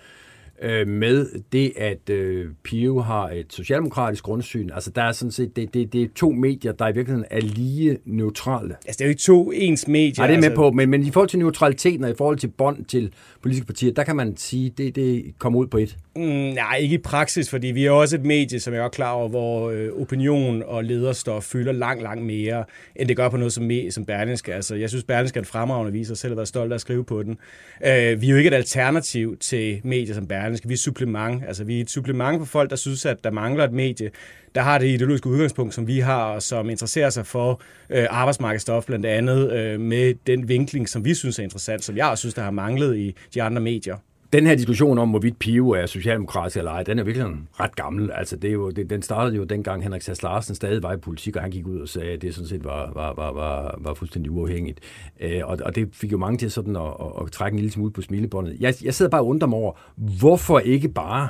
med det, at øh, Pio har et socialdemokratisk grundsyn. Altså, der er sådan set, det, det, det er to medier, der i virkeligheden er lige neutrale. Altså, det er jo ikke to ens medier. Nej, det er med altså, på, men, men i forhold til neutraliteten og i forhold til bånd til politiske partier, der kan man sige, det, det kommer ud på et. Mm, nej, ikke i praksis, fordi vi er også et medie, som jeg er også klar over, hvor øh, opinion og lederstof fylder langt, langt mere, end det gør på noget som, me, som Berlingske. Altså, jeg synes, Berlingske er en fremragende vis, og selv har været stolt af at skrive på den. Øh, vi er jo ikke et alternativ til medier som Berlingske. Vi er supplement. Altså, vi er et supplement for folk, der synes, at der mangler et medie, der har det ideologiske udgangspunkt, som vi har, og som interesserer sig for øh, arbejdsmarkedsstof, blandt andet øh, med den vinkling, som vi synes er interessant, som jeg også synes, der har manglet i de andre medier. Den her diskussion om, hvorvidt Pio er socialdemokrat eller ej, den er virkelig ret gammel. Altså, det er jo, det, den startede jo dengang Henrik Sass Larsen stadig var i politik, og han gik ud og sagde, at det sådan set var, var, var, var, var fuldstændig uafhængigt. Øh, og, og det fik jo mange til sådan at, at, at trække en lille smule på smilebåndet. Jeg, jeg sidder bare og undrer mig over, hvorfor ikke bare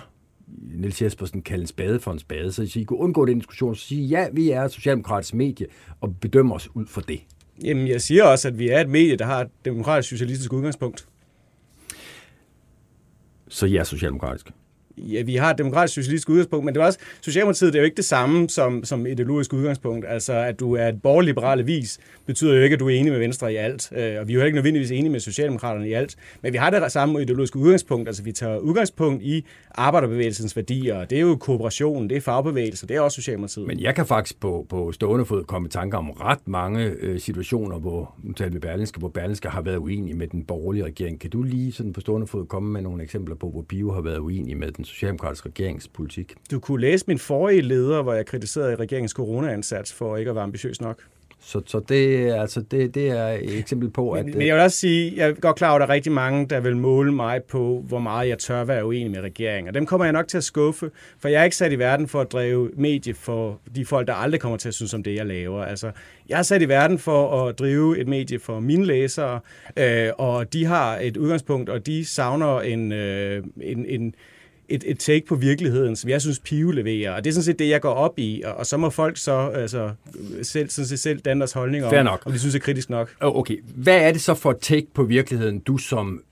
Niels Jespersen kalde en spade for en spade, så I kunne undgå den diskussion og sige, ja, vi er et socialdemokratisk medie, og bedømmer os ud fra det. Jamen, jeg siger også, at vi er et medie, der har et demokratisk socialistisk udgangspunkt. Så I er socialdemokratiske? ja, vi har et demokratisk socialistisk udgangspunkt, men det var også, Socialdemokratiet det er jo ikke det samme som, som ideologisk udgangspunkt. Altså, at du er et borgerliberale vis, betyder jo ikke, at du er enig med Venstre i alt. Øh, og vi er jo ikke nødvendigvis enige med Socialdemokraterne i alt. Men vi har det samme ideologiske udgangspunkt. Altså, vi tager udgangspunkt i arbejderbevægelsens værdier. Det er jo kooperation, det er fagbevægelse, det er også Socialdemokratiet. Men jeg kan faktisk på, på stående fod komme i tanker om ret mange øh, situationer, hvor, nu taler vi Berlinske, hvor Berlinske har været uenige med den borgerlige regering. Kan du lige sådan på stående fod komme med nogle eksempler på, hvor Bio har været uenige med den socialdemokratiske regeringspolitik. Du kunne læse min forrige leder, hvor jeg kritiserede regeringens corona-ansats for ikke at være ambitiøs nok. Så, så det, altså det, det er et eksempel på, at... Men, men jeg vil også sige, jeg er godt klar over, at der er rigtig mange, der vil måle mig på, hvor meget jeg tør være uenig med regeringen. Og dem kommer jeg nok til at skuffe, for jeg er ikke sat i verden for at drive medie for de folk, der aldrig kommer til at synes om det, jeg laver. Altså, jeg er sat i verden for at drive et medie for mine læsere, øh, og de har et udgangspunkt, og de savner en, øh, en, en et, et take på virkeligheden, som jeg synes, Pive leverer. Og det er sådan set det, jeg går op i. Og, og så må folk så altså, selv, sådan set selv danne deres holdning om, nok. om de synes, det er kritisk nok. Okay. Hvad er det så for et take på virkeligheden, du som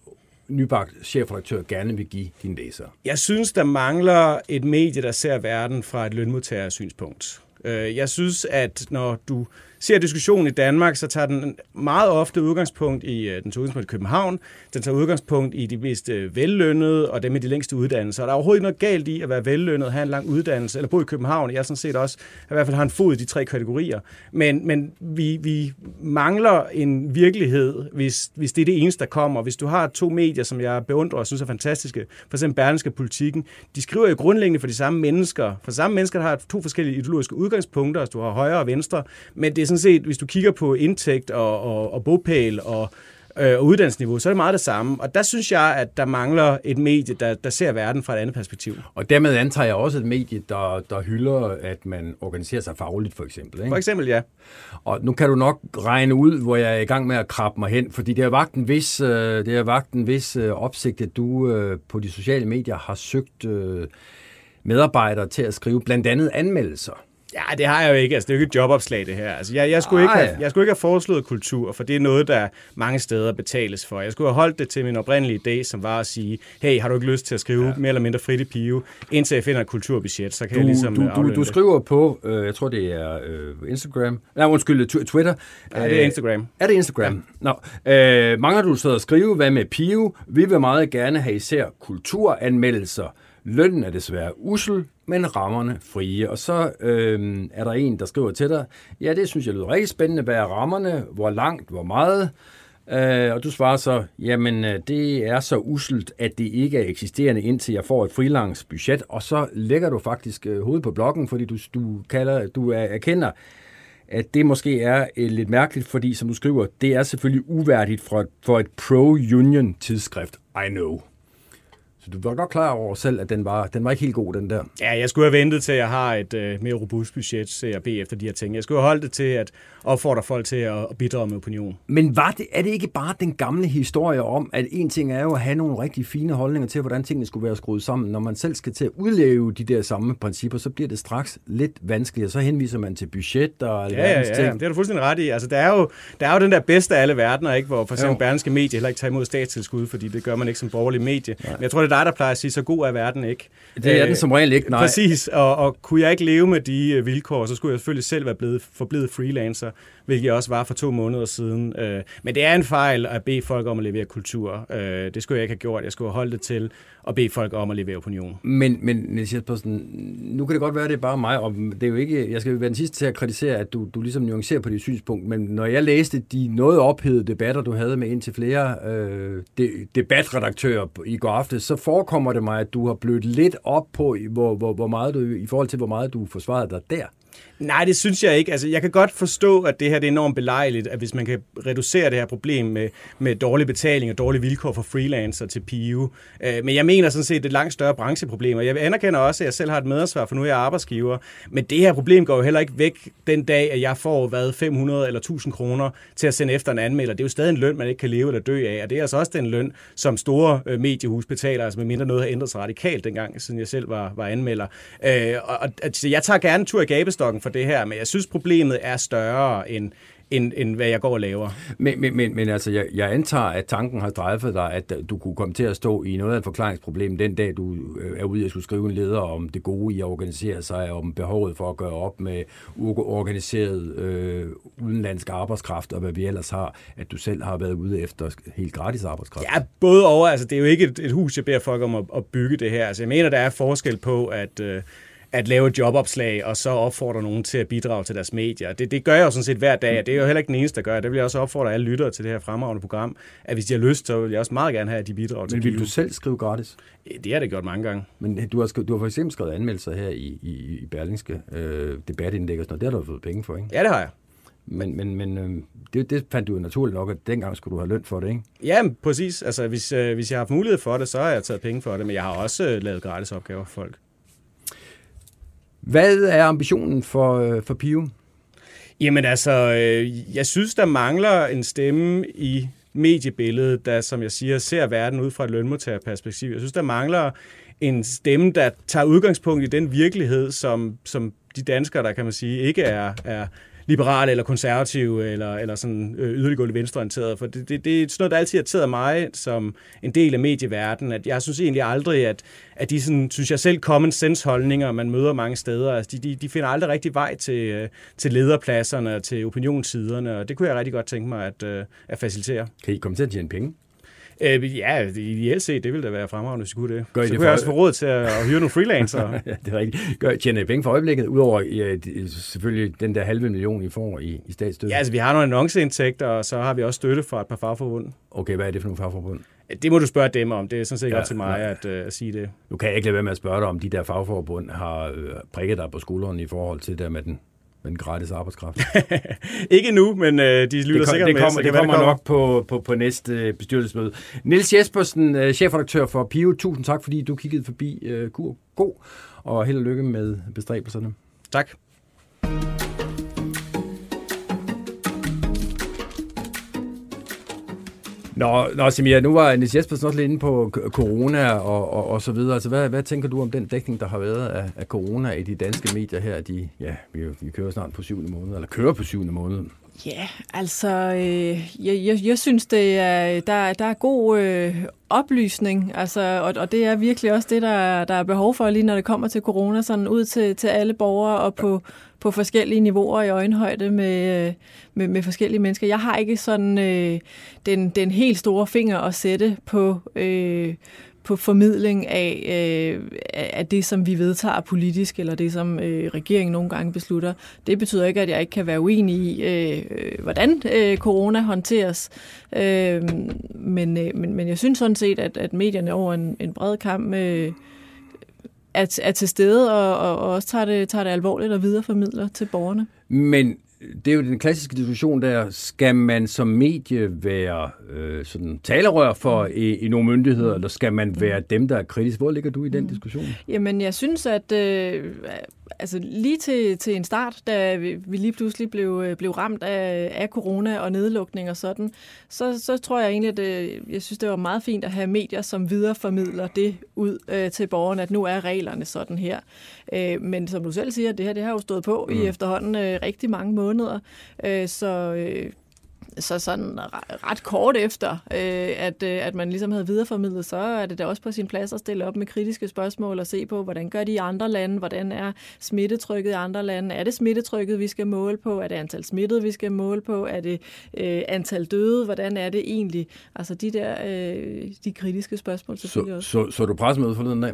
nybagt chefredaktør gerne vil give dine læsere? Jeg synes, der mangler et medie, der ser verden fra et lønmodtagersynspunkt. Øh, jeg synes, at når du ser diskussionen i Danmark, så tager den meget ofte udgangspunkt i, øh, den tager udgangspunkt i København, den tager udgangspunkt i de mest øh, vellønnede og dem med de længste uddannelser. Og der er overhovedet ikke noget galt i at være vellønnet, have en lang uddannelse, eller bo i København. Jeg er sådan set også, i hvert fald har en fod i de tre kategorier. Men, men vi, vi mangler en virkelighed, hvis, hvis det er det eneste, der kommer. Hvis du har to medier, som jeg beundrer og synes er fantastiske, for eksempel Berlingske Politikken, de skriver jo grundlæggende for de samme mennesker. For samme mennesker, der har to forskellige ideologiske udgangspunkter, altså du har højre og venstre, men det er sådan set, hvis du kigger på indtægt og, og, og bopæl og, øh, og uddannelsesniveau, så er det meget det samme. Og der synes jeg, at der mangler et medie, der, der ser verden fra et andet perspektiv. Og dermed antager jeg også et medie, der, der hylder, at man organiserer sig fagligt, for eksempel. Ikke? For eksempel, ja. Og nu kan du nok regne ud, hvor jeg er i gang med at krabbe mig hen, fordi det har vagt en vis, øh, det har vagt en vis øh, opsigt, at du øh, på de sociale medier har søgt øh, medarbejdere til at skrive blandt andet anmeldelser. Ja, det har jeg jo ikke. Altså, det er jo ikke et jobopslag, det her. Altså, jeg, jeg, skulle ikke have, jeg skulle ikke have foreslået kultur, for det er noget, der mange steder betales for. Jeg skulle have holdt det til min oprindelige idé, som var at sige, hey, har du ikke lyst til at skrive ja. mere eller mindre frit i pive, indtil jeg finder et kulturbudget, så kan du, jeg ligesom du, du, du skriver på, øh, jeg tror det er øh, Instagram, nej undskyld, Twitter. Ja, det er Instagram. Øh, er det Instagram? Ja. Nå, øh, mangler du så at skrive, hvad med pive? Vi vil meget gerne have især kulturanmeldelser. Lønnen er desværre usel, men rammerne frie. Og så øh, er der en, der skriver til dig, ja, det synes jeg lyder rigtig spændende. Hvad er rammerne? Hvor langt? Hvor meget? Øh, og du svarer så, jamen øh, det er så uselt, at det ikke er eksisterende, indtil jeg får et freelance budget. Og så lægger du faktisk øh, hovedet på blokken, fordi du, du, kalder, du erkender, at det måske er øh, lidt mærkeligt, fordi som du skriver, det er selvfølgelig uværdigt for, for et pro-union tidsskrift. I know. Så du var godt klar over selv, at den var, den var ikke helt god, den der. Ja, jeg skulle have ventet til, at jeg har et øh, mere robust budget til at bede efter de her ting. Jeg skulle have holdt det til at opfordre folk til at, at bidrage med opinion. Men var det, er det ikke bare den gamle historie om, at en ting er jo at have nogle rigtig fine holdninger til, hvordan tingene skulle være skruet sammen. Når man selv skal til at udleve de der samme principper, så bliver det straks lidt vanskeligere. Så henviser man til budget og ja, ja, ja, ting. det er du fuldstændig ret i. Altså, der, er jo, der er jo den der bedste af alle verdener, ikke? hvor for eksempel Berlingske Medie heller ikke tager imod statstilskud, fordi det gør man ikke som borgerlig medie. Men jeg tror, det er der plejer at sige, så god er verden ikke. Det er den som regel ikke, nej. Præcis, og, og kunne jeg ikke leve med de øh, vilkår, så skulle jeg selvfølgelig selv være blevet forblevet freelancer, hvilket jeg også var for to måneder siden. Øh, men det er en fejl at bede folk om at levere kultur. Øh, det skulle jeg ikke have gjort. Jeg skulle have holdt det til at bede folk om at levere opinion. Men, men Niels Jespersen, nu kan det godt være, at det er bare mig, og det er jo ikke, jeg skal jo være den sidste til at kritisere, at du, du ligesom nuancerer på dit synspunkt, men når jeg læste de noget ophedede debatter, du havde med indtil flere øh, de, debatredaktører i går aftes, så forekommer det mig, at du har blødt lidt op på, hvor, hvor, hvor meget du, i forhold til, hvor meget du forsvarede dig der. Nej, det synes jeg ikke. Altså, jeg kan godt forstå, at det her det er enormt belejligt, at hvis man kan reducere det her problem med, med dårlig betaling og dårlige vilkår for freelancer til PIU. Øh, men jeg mener sådan set, det er et langt større brancheproblem, og jeg anerkender også, at jeg selv har et medansvar, for nu er jeg arbejdsgiver. Men det her problem går jo heller ikke væk den dag, at jeg får hvad, 500 eller 1000 kroner til at sende efter en anmelder. Det er jo stadig en løn, man ikke kan leve eller dø af, og det er altså også den løn, som store øh, mediehus betaler, altså med mindre noget har ændret sig radikalt dengang, siden jeg selv var, var anmelder. Øh, og, og, altså, jeg tager gerne en tur i gabestokken for det her, men jeg synes, problemet er større end, end, end hvad jeg går og laver. Men, men, men, men altså, jeg, jeg antager, at tanken har drejet dig, at du kunne komme til at stå i noget af et forklaringsproblem den dag, du øh, er ude at skulle skrive en leder om det gode i at organisere sig, om behovet for at gøre op med uorganiseret øh, udenlandsk arbejdskraft og hvad vi ellers har, at du selv har været ude efter helt gratis arbejdskraft. Ja, både over. Altså, det er jo ikke et, et hus, jeg beder folk om at, at bygge det her. Altså, jeg mener, der er forskel på, at... Øh, at lave et jobopslag, og så opfordre nogen til at bidrage til deres medier. Det, det gør jeg jo sådan set hver dag, og det er jo heller ikke den eneste, der gør. Det vil jeg også opfordre alle lyttere til det her fremragende program, at hvis de har lyst, så vil jeg også meget gerne have, at de bidrager til Men vil du selv skrive gratis? Det har det gjort mange gange. Men du har, skrevet, du har for eksempel skrevet anmeldelser her i, i, i Berlingske øh, debatindlæg og sådan noget. Det har du fået penge for, ikke? Ja, det har jeg. Men, men, men øh, det, det fandt du jo naturligt nok, at dengang skulle du have løn for det, ikke? Ja, præcis. Altså, hvis, øh, hvis jeg har haft mulighed for det, så har jeg taget penge for det, men jeg har også øh, lavet gratis opgaver for folk. Hvad er ambitionen for, øh, for Pio? Jamen altså, øh, jeg synes, der mangler en stemme i mediebilledet, der, som jeg siger, ser verden ud fra et lønmodtagerperspektiv. Jeg synes, der mangler en stemme, der tager udgangspunkt i den virkelighed, som, som de danskere, der kan man sige, ikke er, er liberale eller konservative eller, eller sådan øh, yderliggående venstreorienteret. For det, det, det er sådan noget, der altid har mig som en del af medieverdenen. At jeg synes egentlig aldrig, at, at de sådan, synes jeg selv, common sense holdninger, man møder mange steder, altså de, de, de finder aldrig rigtig vej til, øh, til lederpladserne og til opinionssiderne, og det kunne jeg rigtig godt tænke mig at, øh, at facilitere. Kan I komme til at tjene penge? Øh, ja, ideelt set, det ville da være fremragende, hvis vi kunne det. Gør I så det kunne for- jeg også få råd til at, at hyre nogle freelancer. ja, det er rigtigt. Gør, tjener I penge for øjeblikket, udover ja, det- selvfølgelig den der halve million, I får i, i statsstøtte? ja, altså vi har nogle annonceindtægter, og så har vi også støtte fra et par fagforbund. Okay, hvad er det for nogle fagforbund? Det må du spørge dem om. Det er sådan set Ja, op til mig at, uh, at sige det. Nu kan jeg ikke lade være med at spørge dig, om de der fagforbund har øh, prikket dig på skulderen i forhold til der med den, med den gratis arbejdskraft. Ikke nu, men uh, de lytter det, kom, sikkert det med. kommer, så det kommer være, nok på, på, på næste øh, bestyrelsesmøde. Niels Jespersen, øh, chefredaktør for Pio, tusind tak, fordi du kiggede forbi øh, Kur God, og held og lykke med bestræbelserne. Tak. Nå, nå Samir, nu var Niels Jespersen også lidt inde på corona og, og, og så videre. Altså, hvad, hvad tænker du om den dækning, der har været af, af corona i de danske medier her? De, ja, vi, vi kører snart på syvende måned, eller kører på syvende måned. Ja, altså, øh, jeg, jeg, jeg synes, det er, der, der er god øh, oplysning, altså, og, og det er virkelig også det, der, der er behov for lige når det kommer til corona, sådan ud til, til alle borgere og på, på forskellige niveauer i øjenhøjde med, øh, med, med forskellige mennesker. Jeg har ikke sådan øh, den, den helt store finger at sætte på... Øh, på formidling af, øh, af det, som vi vedtager politisk, eller det, som øh, regeringen nogle gange beslutter. Det betyder ikke, at jeg ikke kan være uenig i, øh, øh hvordan øh, corona håndteres. Øh, men, øh, men, men jeg synes sådan set, at, at medierne over en, en bred kamp øh, er, er til stede, og, og, og også tager det, tager det alvorligt og videreformidler til borgerne. Men det er jo den klassiske diskussion der, skal man som medie være øh, sådan talerør for i, i nogle myndigheder, eller skal man være dem, der er kritiske? Hvor ligger du i den diskussion? Jamen, jeg synes, at øh, altså, lige til, til en start, da vi, vi lige pludselig blev, øh, blev ramt af, af corona og nedlukning og sådan, så, så tror jeg egentlig, at det, jeg synes, det var meget fint at have medier, som videreformidler det ud øh, til borgerne, at nu er reglerne sådan her. Øh, men som du selv siger, det her det har jo stået på mm. i efterhånden øh, rigtig mange måneder, øh, så... Øh, så sådan ret kort efter, øh, at, øh, at man ligesom havde videreformidlet, så er det da også på sin plads at stille op med kritiske spørgsmål og se på, hvordan gør de i andre lande, hvordan er smittetrykket i andre lande, er det smittetrykket, vi skal måle på, er det antal smittede, vi skal måle på, er det øh, antal døde, hvordan er det egentlig? Altså de der øh, de kritiske spørgsmål selvfølgelig så, også. Så, så du pressemødet forleden dag?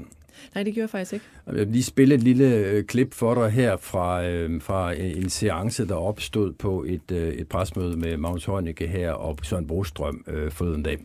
Nej, det gjorde jeg faktisk ikke. Jeg vil lige spille et lille øh, klip for dig her fra, øh, fra en seance, der opstod på et, øh, et presmøde med Magnus Heunicke her og Søren Brostrøm øh, forleden dag.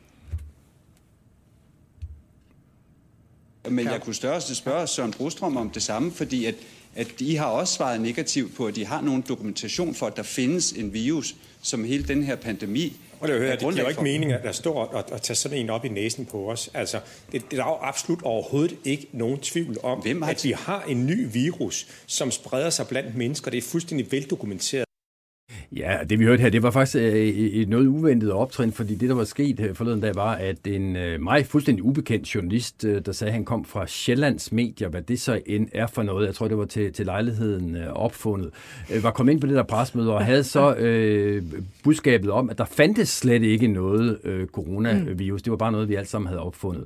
Men jeg kunne største spørge Søren Brostrøm om det samme, fordi at, at I har også svaret negativt på, at de har nogen dokumentation for, at der findes en virus, som hele den her pandemi og det, høre, det giver jo ikke mening, at der står og, og tager sådan en op i næsen på os. Altså, det, det er jo absolut overhovedet ikke nogen tvivl om, Hvem at vi har en ny virus, som spreder sig blandt mennesker. Det er fuldstændig veldokumenteret. Ja, det vi hørte her, det var faktisk øh, et noget uventet optrin, fordi det, der var sket øh, forleden dag, var, at en øh, mig fuldstændig ubekendt journalist, der sagde, at han kom fra Sjællands Medier, hvad det så end er for noget, jeg tror, det var til, til lejligheden opfundet, var kommet ind på det der presmøde og havde så øh, budskabet om, at der fandtes slet ikke noget øh, coronavirus. Det var bare noget, vi alle sammen havde opfundet.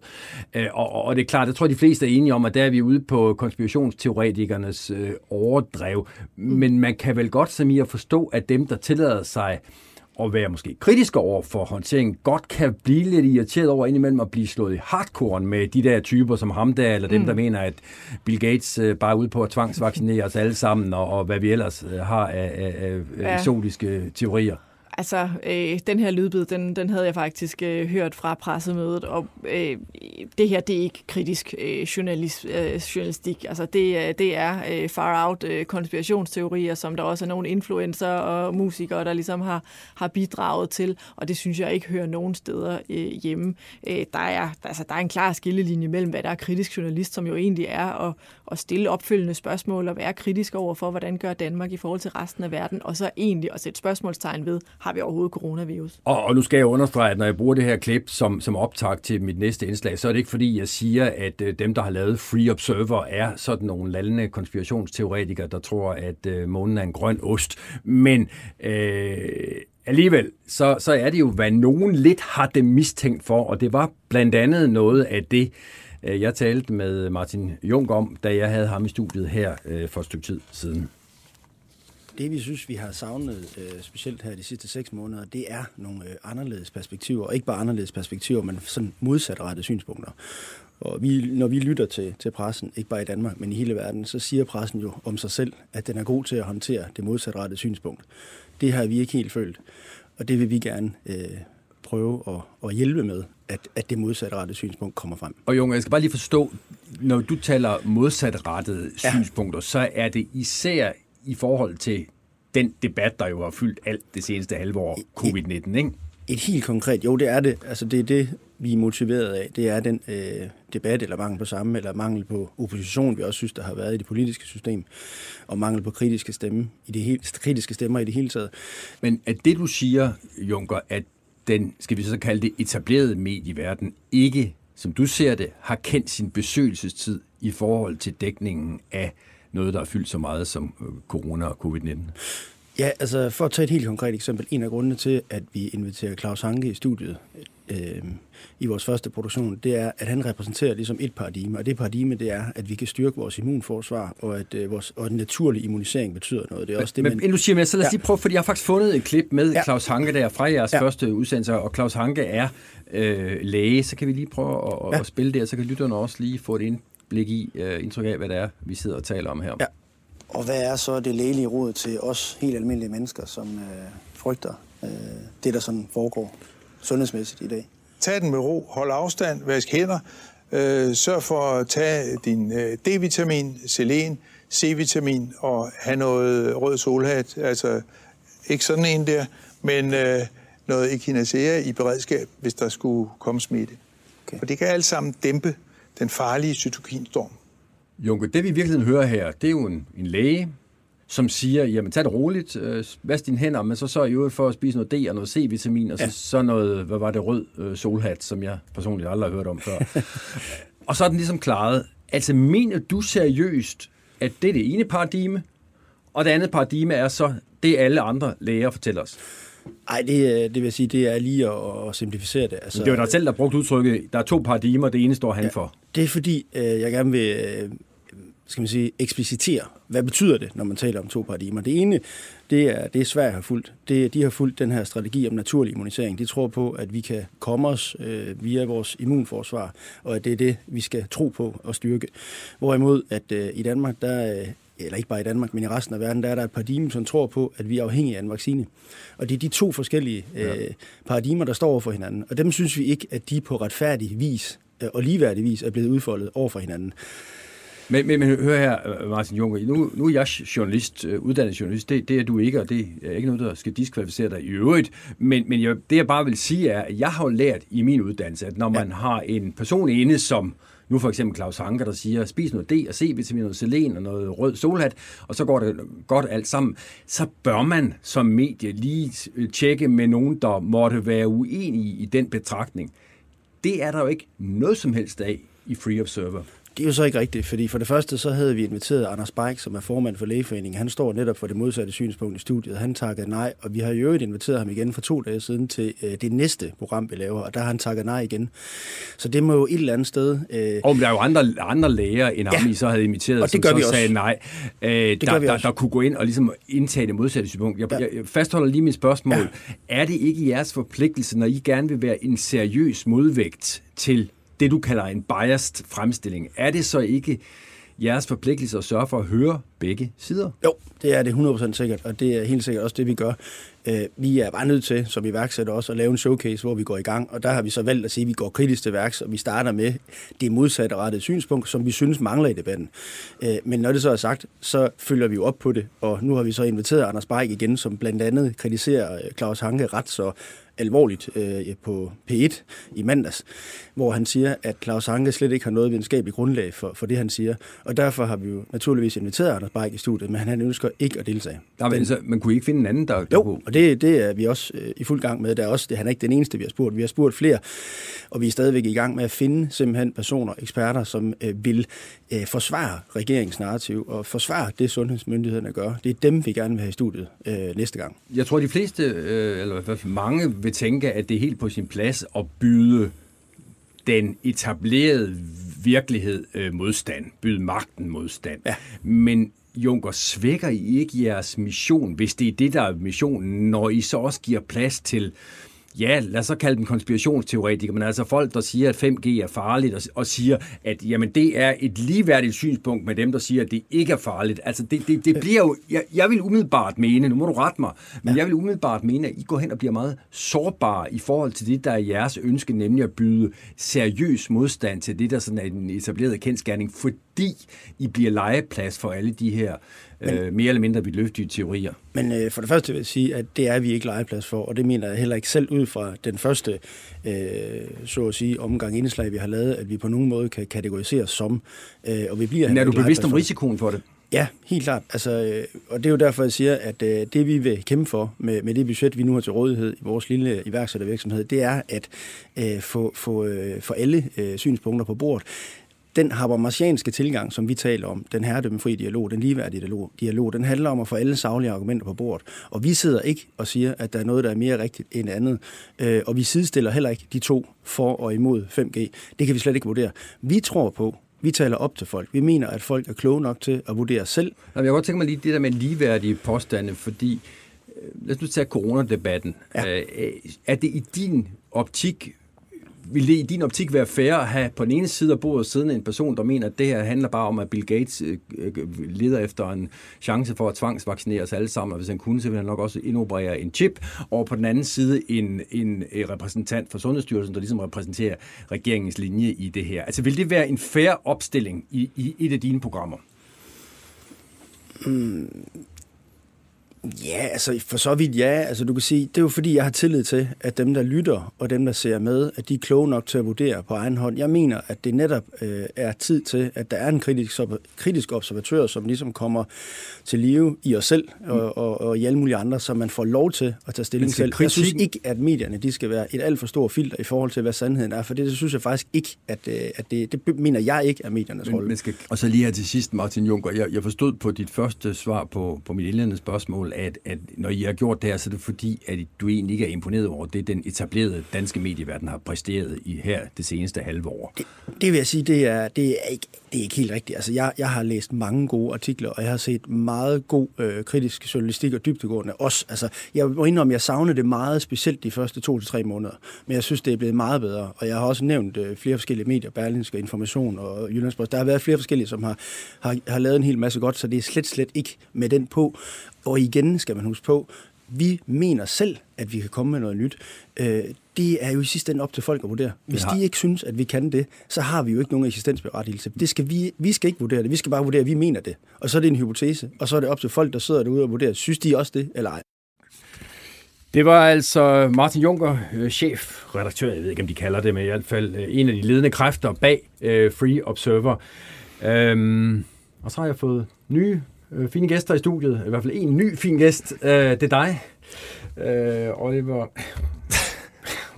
Øh, og, og det er klart, jeg tror, de fleste er enige om, at der er vi ude på konspirationsteoretikernes øh, overdrev. Men man kan vel godt, som i at forstå, at dem, der tillader sig at være måske kritiske over for håndteringen, godt kan blive lidt irriteret over indimellem at blive slået i hardcore med de der typer som ham der, eller dem, mm. der mener, at Bill Gates uh, bare er ude på at tvangsvaccinere os alle sammen, og, og hvad vi ellers uh, har af, af, af ja. eksotiske teorier. Altså, øh, den her lydbid, den, den havde jeg faktisk øh, hørt fra pressemødet, og øh, det her, det er ikke kritisk øh, journalist, øh, journalistik. Altså, det, øh, det er øh, far-out øh, konspirationsteorier, som der også er nogle influencer og musikere, der ligesom har, har bidraget til, og det synes jeg ikke hører nogen steder øh, hjemme. Øh, der, er, altså, der er en klar skillelinje mellem, hvad der er kritisk journalist, som jo egentlig er at, at stille opfølgende spørgsmål og være kritisk over for, hvordan gør Danmark i forhold til resten af verden, og så egentlig at sætte spørgsmålstegn ved, har vi overhovedet coronavirus? Og, og nu skal jeg understrege, at når jeg bruger det her klip som, som optag til mit næste indslag, så er det ikke fordi, jeg siger, at øh, dem, der har lavet Free Observer, er sådan nogle lallende konspirationsteoretikere, der tror, at øh, månen er en grøn ost. Men øh, alligevel, så, så er det jo, hvad nogen lidt har det mistænkt for, og det var blandt andet noget af det, øh, jeg talte med Martin Jung om, da jeg havde ham i studiet her øh, for et stykke tid siden det vi synes, vi har savnet, øh, specielt her de sidste seks måneder, det er nogle øh, anderledes perspektiver. Og ikke bare anderledes perspektiver, men sådan modsatrettede synspunkter. Og vi, når vi lytter til, til pressen, ikke bare i Danmark, men i hele verden, så siger pressen jo om sig selv, at den er god til at håndtere det modsatrettede synspunkt. Det har vi ikke helt følt, og det vil vi gerne øh, prøve at, at hjælpe med, at, at det modsatrettede synspunkt kommer frem. Og Junge, jeg skal bare lige forstå, når du taler modsatrettede ja. synspunkter, så er det især i forhold til den debat, der jo har fyldt alt det seneste halve år, covid-19, ikke? Et helt konkret, jo det er det. Altså det er det, vi er motiveret af. Det er den øh, debat, eller mangel på samme, eller mangel på opposition, vi også synes, der har været i det politiske system, og mangel på kritiske, stemme i det hele, kritiske stemmer i det hele taget. Men at det, du siger, Junker, at den, skal vi så kalde det, etablerede medieverden ikke, som du ser det, har kendt sin besøgelsestid i forhold til dækningen af noget, der er fyldt så meget som øh, corona og covid-19? Ja, altså for at tage et helt konkret eksempel. En af grundene til, at vi inviterer Claus Hanke i studiet øh, i vores første produktion, det er, at han repræsenterer ligesom et paradigme. Og det paradigme, det er, at vi kan styrke vores immunforsvar, og at øh, vores og den naturlige immunisering betyder noget. Det er også det, men, men, du siger, men så lad os ja. lige prøve, fordi jeg har faktisk fundet et klip med ja. Claus Hanke der fra jeres ja. første udsendelse, og Claus Hanke er øh, læge, så kan vi lige prøve at, ja. at spille det, og så kan lytterne også lige få et ind, blik i, uh, indtryk af, hvad det er, vi sidder og taler om her. Ja. Og hvad er så det lægelige råd til os helt almindelige mennesker, som uh, frygter uh, det, der sådan foregår sundhedsmæssigt i dag? Tag den med ro, hold afstand, vask hænder, uh, sørg for at tage din uh, D-vitamin, selen, C-vitamin og have noget rød solhat, altså ikke sådan en der, men uh, noget echinacea i beredskab, hvis der skulle komme smitte. Okay. For det kan alt sammen dæmpe den farlige cytokinstorm. Junke, det vi i virkeligheden hører her, det er jo en, en læge, som siger, jamen tag det roligt, øh, vask dine hænder, men så så i øvrigt for at spise noget D og noget C-vitamin, og så, ja. så noget, hvad var det, rød øh, solhat, som jeg personligt aldrig har hørt om før. og så er den ligesom klaret. Altså, mener du seriøst, at det er det ene paradigme, og det andet paradigme er så det, alle andre læger fortæller os? Nej, det, det vil jeg sige, det er lige at, at simplificere det. Altså, det var dig selv, der brugte udtrykket, der er to paradigmer, det ene står han ja, for. Det er fordi, øh, jeg gerne vil øh, skal man sige, eksplicitere, hvad betyder det, når man taler om to paradigmer. Det ene, det er, det er Sverige har fulgt. Det, de har fulgt den her strategi om naturlig immunisering. De tror på, at vi kan komme os øh, via vores immunforsvar, og at det er det, vi skal tro på og styrke. Hvorimod, at øh, i Danmark, der øh, eller ikke bare i Danmark, men i resten af verden, der er der et paradigme, som tror på, at vi er afhængige af en vaccine. Og det er de to forskellige øh, paradigmer, der står over for hinanden. Og dem synes vi ikke, at de på retfærdig vis øh, og ligeværdig vis er blevet udfoldet over for hinanden. Men, men, men hør her, Martin Juncker, nu, nu er jeg journalist, øh, uddannet journalist, det, det er du ikke, og det er ikke noget, der skal diskvalificere dig i øvrigt. Men, men jeg, det jeg bare vil sige er, at jeg har jo lært i min uddannelse, at når man ja. har en person inde, som nu for eksempel Claus Hanker, der siger, spis noget D og C-vitamin, noget selen og noget rød solhat, og så går det godt alt sammen, så bør man som medie lige tjekke med nogen, der måtte være uenige i den betragtning. Det er der jo ikke noget som helst af i Free Observer. Det er jo så ikke rigtigt, fordi for det første så havde vi inviteret Anders Beik, som er formand for Lægeforeningen. Han står netop for det modsatte synspunkt i studiet. Han takkede nej, og vi har jo øvrigt inviteret ham igen for to dage siden til øh, det næste program, vi laver, og der har han takket nej igen. Så det må jo et eller andet sted... Øh... Og der er jo andre, andre læger end ja. ham, I så havde inviteret, og det gør som vi så også. sagde nej. Øh, det der, der, der kunne gå ind og ligesom indtage det modsatte synspunkt. Jeg, ja. jeg fastholder lige mit spørgsmål. Ja. Er det ikke jeres forpligtelse, når I gerne vil være en seriøs modvægt til det, du kalder en biased fremstilling, er det så ikke jeres forpligtelse at sørge for at høre begge sider? Jo, det er det 100% sikkert, og det er helt sikkert også det, vi gør. Øh, vi er bare nødt til, som iværksætter også, at lave en showcase, hvor vi går i gang, og der har vi så valgt at sige, at vi går kritisk til værks, og vi starter med det modsatte rettede synspunkt, som vi synes mangler i debatten. Øh, men når det så er sagt, så følger vi jo op på det, og nu har vi så inviteret Anders Beik igen, som blandt andet kritiserer øh, Claus Hanke ret så alvorligt øh, på P1 i mandags, hvor han siger, at Claus Hanke slet ikke har noget videnskabeligt grundlag for, for det, han siger. Og derfor har vi jo naturligvis inviteret Anders Beik i studiet, men han ønsker ikke at deltage. Der, men, så, man kunne ikke finde en anden, der, der Jo, kunne... og det, det er vi også øh, i fuld gang med. Der er også, det, han er ikke den eneste, vi har spurgt. Vi har spurgt flere, og vi er stadigvæk i gang med at finde simpelthen personer, eksperter, som øh, vil øh, forsvare regeringsnarrativ og forsvare det, sundhedsmyndighederne gør. Det er dem, vi gerne vil have i studiet øh, næste gang. Jeg tror, de fleste, øh, eller i hvert fald mange, vil tænke, at det er helt på sin plads at byde den etablerede virkelighed øh, modstand, byde magten modstand. Ja. Men Junker, svækker I ikke jeres mission, hvis det er det, der er missionen, når I så også giver plads til ja, lad os så kalde dem konspirationsteoretikere, men altså folk, der siger, at 5G er farligt, og, og siger, at jamen, det er et ligeværdigt synspunkt med dem, der siger, at det ikke er farligt. Altså, det, det, det bliver jo, jeg, jeg vil umiddelbart mene, nu må du rette mig, men ja. jeg vil umiddelbart mene, at I går hen og bliver meget sårbare i forhold til det, der er jeres ønske, nemlig at byde seriøs modstand til det, der sådan er en etableret kendskærning, fordi I bliver legeplads for alle de her men, øh, mere eller mindre vidløftige teorier. Men øh, for det første vil jeg sige, at det er vi ikke legeplads for, og det mener jeg heller ikke selv ud fra den første, øh, så at sige, omgang indslag, vi har lavet, at vi på nogen måde kan kategoriseres som, øh, og vi bliver... Men er du bevidst om risikoen for det? Ja, helt klart. Altså, øh, og det er jo derfor, jeg siger, at øh, det vi vil kæmpe for med, med det budget, vi nu har til rådighed i vores lille iværksættervirksomhed, det er at øh, få, få, øh, få alle øh, synspunkter på bordet den habermasianske tilgang, som vi taler om, den herredømmefri dialog, den ligeværdige dialog, dialog, den handler om at få alle savlige argumenter på bordet. Og vi sidder ikke og siger, at der er noget, der er mere rigtigt end andet. Øh, og vi sidestiller heller ikke de to for og imod 5G. Det kan vi slet ikke vurdere. Vi tror på, vi taler op til folk. Vi mener, at folk er kloge nok til at vurdere selv. Jeg kan godt tænke mig lige det der med ligeværdige påstande, fordi øh, lad os nu tage coronadebatten. Ja. Øh, er det i din optik vil det i din optik være fair at have på den ene side af bordet siddende en person, der mener, at det her handler bare om, at Bill Gates øh, øh, leder efter en chance for at tvangsvaccinere os alle sammen, og hvis han kunne, så ville han nok også indoperere en chip, og på den anden side en, en repræsentant for Sundhedsstyrelsen, der ligesom repræsenterer regeringens linje i det her. Altså vil det være en fair opstilling i, i et af dine programmer? Mm, Ja, altså for så vidt ja. Altså du kan sige, det er jo fordi, jeg har tillid til, at dem, der lytter og dem, der ser med, at de er kloge nok til at vurdere på egen hånd. Jeg mener, at det netop øh, er tid til, at der er en kritisk, kritisk observatør, som ligesom kommer til live i os selv og, og, og i alle mulige andre, så man får lov til at tage stilling til. Jeg synes ikke, at medierne de skal være et alt for stort filter i forhold til, hvad sandheden er, for det, det synes jeg faktisk ikke, at, øh, at det, det mener jeg ikke er mediernes rolle. Skal, og så lige her til sidst, Martin Juncker, jeg, jeg forstod på dit første svar på, på mit indledende spørgsmål, at, at når I har gjort det her, så er det fordi, at du egentlig ikke er imponeret over det, den etablerede danske medieverden har præsteret i her det seneste halve år. Det, det vil jeg sige, det er, det er, ikke, det er ikke helt rigtigt. Altså, jeg, jeg har læst mange gode artikler, og jeg har set meget god øh, kritisk journalistik og dybtegående også. Altså, jeg må indrømme, jeg savnede det meget specielt de første to til tre måneder, men jeg synes, det er blevet meget bedre. Og jeg har også nævnt øh, flere forskellige medier, Berlingske Information og Jyllandspost. Der har været flere forskellige, som har, har, har lavet en hel masse godt, så det er slet, slet ikke med den på. Og igen skal man huske på, vi mener selv, at vi kan komme med noget nyt. Øh, det er jo i sidste ende op til folk at vurdere. Hvis de ikke synes, at vi kan det, så har vi jo ikke nogen eksistensberettigelse. Det skal vi, vi skal ikke vurdere det. Vi skal bare vurdere, at vi mener det. Og så er det en hypotese. Og så er det op til folk, der sidder derude og vurderer, synes de også det, eller ej. Det var altså Martin Juncker, øh, chef, redaktør, jeg ved ikke, om de kalder det, men i hvert fald øh, en af de ledende kræfter bag øh, Free Observer. Øhm, og så har jeg fået nye øh, fine gæster i studiet. I hvert fald en ny fin gæst. Øh, det er dig, øh, Oliver.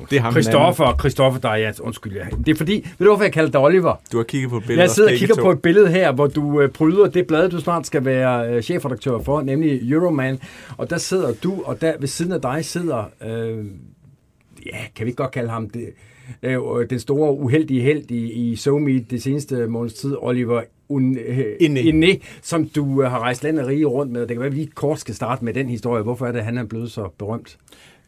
Det er ham Christoffer, Christoffer Dariat, undskyld. Ja. Det er fordi, ved du hvorfor jeg kalder dig Oliver? Du har kigget på et billede. Jeg sidder og kigger på et billede her, hvor du øh, bryder det blad, du snart skal være øh, chefredaktør for, nemlig Euroman. Og der sidder du, og der ved siden af dig sidder, øh, ja, kan vi ikke godt kalde ham det, øh, den store uheldige held i, i SoMe det seneste måneds tid, Oliver Øh, Inde, som du øh, har rejst land og rige rundt med. Det kan være, at vi kort skal starte med den historie. Hvorfor er det, at han er blevet så berømt?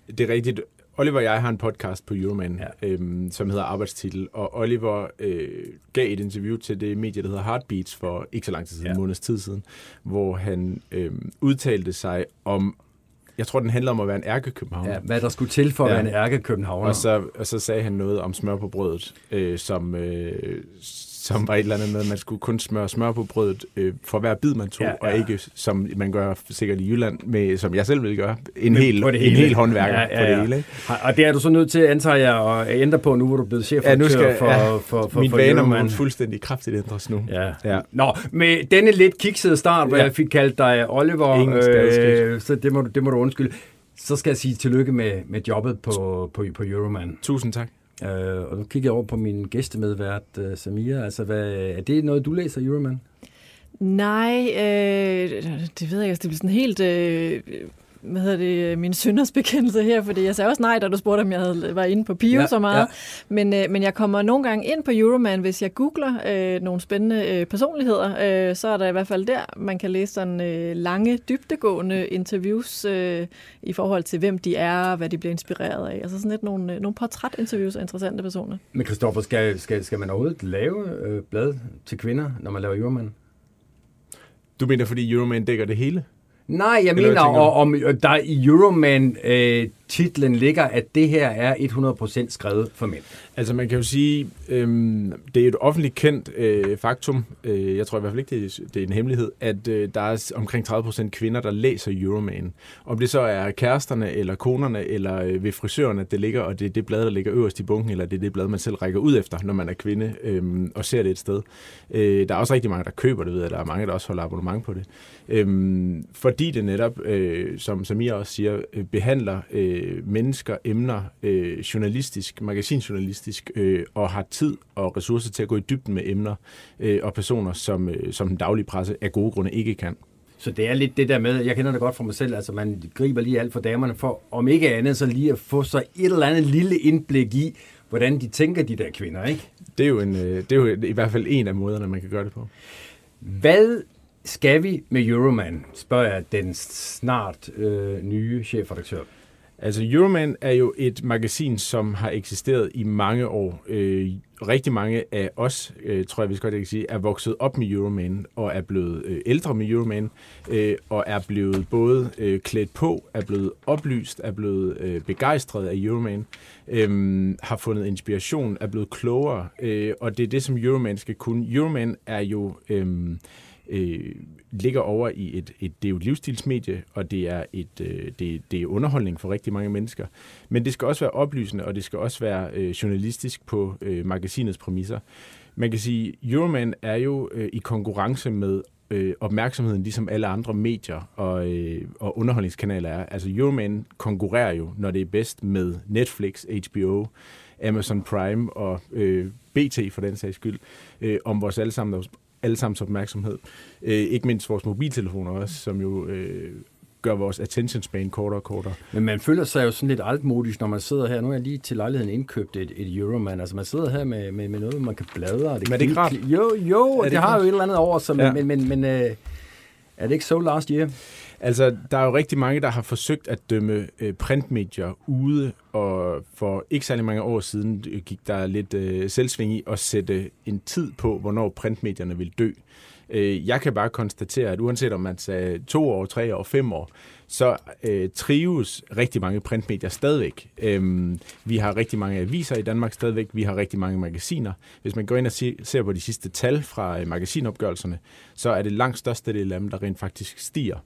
Det er rigtigt. Oliver og jeg har en podcast på Euroman, ja. øhm, som hedder Arbejdstitel, og Oliver øh, gav et interview til det medie, der hedder Heartbeats, for ikke så lang tid siden, ja. en måneds tid siden, hvor han øh, udtalte sig om jeg tror, den handler om at være en ærkekøbenhavner. Ja, hvad der skulle til for at ja. være en ærkekøbenhavner. Og så, og så sagde han noget om smør på brødet, øh, som, øh, som var et eller andet med, at man skulle kun smøre smør på brødet øh, for hver bid, man tog, ja, ja. og ikke som man gør sikkert i Jylland, med, som jeg selv vil gøre, en, hel, det hele. en hel håndværker ja, ja, ja. på det hele. Ikke? Og det er du så nødt til, antager jeg, at ændre på nu, hvor du er blevet chef ja, nu skal, for, ja, for, for, for Min vaner må fuldstændig kraftigt ændres nu. Ja. ja. Nå, med denne lidt kiksede start, hvor ja. jeg fik kaldt dig Oliver, øh, så det må, det må du undskylde. Så skal jeg sige tillykke med, med jobbet på, på, på Euroman. Tusind tak. Øh, og nu kigger jeg over på min gæstemedvært, øh, Samia. Altså, hvad, er det noget, du læser, Euroman? Nej, øh, det ved jeg ikke. Altså, det bliver sådan helt... Øh, hvad hedder det, min sønders bekendelse her, fordi jeg sagde også nej, da du spurgte, om jeg havde, var inde på Pio ja, så meget. Ja. Men, øh, men jeg kommer nogle gange ind på Euroman, hvis jeg googler øh, nogle spændende øh, personligheder, øh, så er der i hvert fald der, man kan læse sådan øh, lange, dybtegående interviews øh, i forhold til, hvem de er, hvad de bliver inspireret af. Altså sådan lidt nogle, øh, nogle portrætinterviews af interessante personer. Men Christoffer, skal, skal, skal man overhovedet lave øh, blad til kvinder, når man laver Euroman? Du mener, fordi Euroman dækker det hele? Nej, jeg Eller mener, og, om der i Euroman øh, titlen ligger, at det her er 100% skrevet for mænd. Altså man kan jo sige, øhm, det er et offentligt kendt øh, faktum, øh, jeg tror i hvert fald ikke, det er, det er en hemmelighed, at øh, der er omkring 30% kvinder, der læser Euroman. Om det så er kæresterne, eller konerne, eller øh, ved frisørerne, det ligger, og det er det blad, der ligger øverst i bunken, eller det er det blad, man selv rækker ud efter, når man er kvinde øh, og ser det et sted. Øh, der er også rigtig mange, der køber det, ved jeg. Der er mange, der også holder abonnement på det. Øh, fordi det netop, øh, som Samir også siger, øh, behandler øh, mennesker, emner, øh, journalistisk, magasinjournalistisk, øh, og har tid og ressourcer til at gå i dybden med emner øh, og personer, som, øh, som den daglige presse af gode grunde ikke kan. Så det er lidt det der med, jeg kender det godt fra mig selv, altså man griber lige alt for damerne for, om ikke andet, så lige at få sig et eller andet lille indblik i, hvordan de tænker, de der kvinder, ikke? Det er jo, en, øh, det er jo i hvert fald en af måderne, man kan gøre det på. Hvad skal vi med Euroman, spørger jeg den snart øh, nye chefredaktør. Altså Euroman er jo et magasin, som har eksisteret i mange år. Øh, rigtig mange af os, øh, tror jeg, vi skal godt sige, er vokset op med Euroman og er blevet øh, ældre med Euroman øh, og er blevet både øh, klædt på, er blevet oplyst, er blevet øh, begejstret af Euroman, øh, har fundet inspiration, er blevet klogere, øh, og det er det, som Euroman skal kunne. Euroman er jo... Øh, øh, ligger over i et, et, det er jo et livsstilsmedie, og det er, et, øh, det, det er underholdning for rigtig mange mennesker. Men det skal også være oplysende, og det skal også være øh, journalistisk på øh, magasinets præmisser. Man kan sige, Euroman er jo øh, i konkurrence med øh, opmærksomheden, ligesom alle andre medier og, øh, og underholdningskanaler er. Altså Euroman konkurrerer jo, når det er bedst med Netflix, HBO, Amazon Prime og øh, BT for den sags skyld, øh, om vores allesammens opmærksomhed. Øh, ikke mindst vores mobiltelefoner også, som jo øh, gør vores attention span kortere og kortere. Men man føler sig jo sådan lidt altmodisk, når man sidder her. Nu er jeg lige til lejligheden indkøbt et, et Euroman. Altså man sidder her med, med, med noget, man kan bladre. Det men er det ikke rart? Jo, jo, er det, det har jo et eller andet over sig, Ja. men, men, men, men øh, er det ikke so last year? Altså, der er jo rigtig mange, der har forsøgt at dømme øh, printmedier ude, og for ikke særlig mange år siden øh, gik der lidt øh, selvsving i at sætte en tid på, hvornår printmedierne vil dø. Øh, jeg kan bare konstatere, at uanset om man sagde to år, tre år, fem år, så øh, trives rigtig mange printmedier stadigvæk. Øhm, vi har rigtig mange aviser i Danmark stadigvæk, vi har rigtig mange magasiner. Hvis man går ind og se, ser på de sidste tal fra øh, magasinopgørelserne, så er det langt største del af dem, der rent faktisk stiger.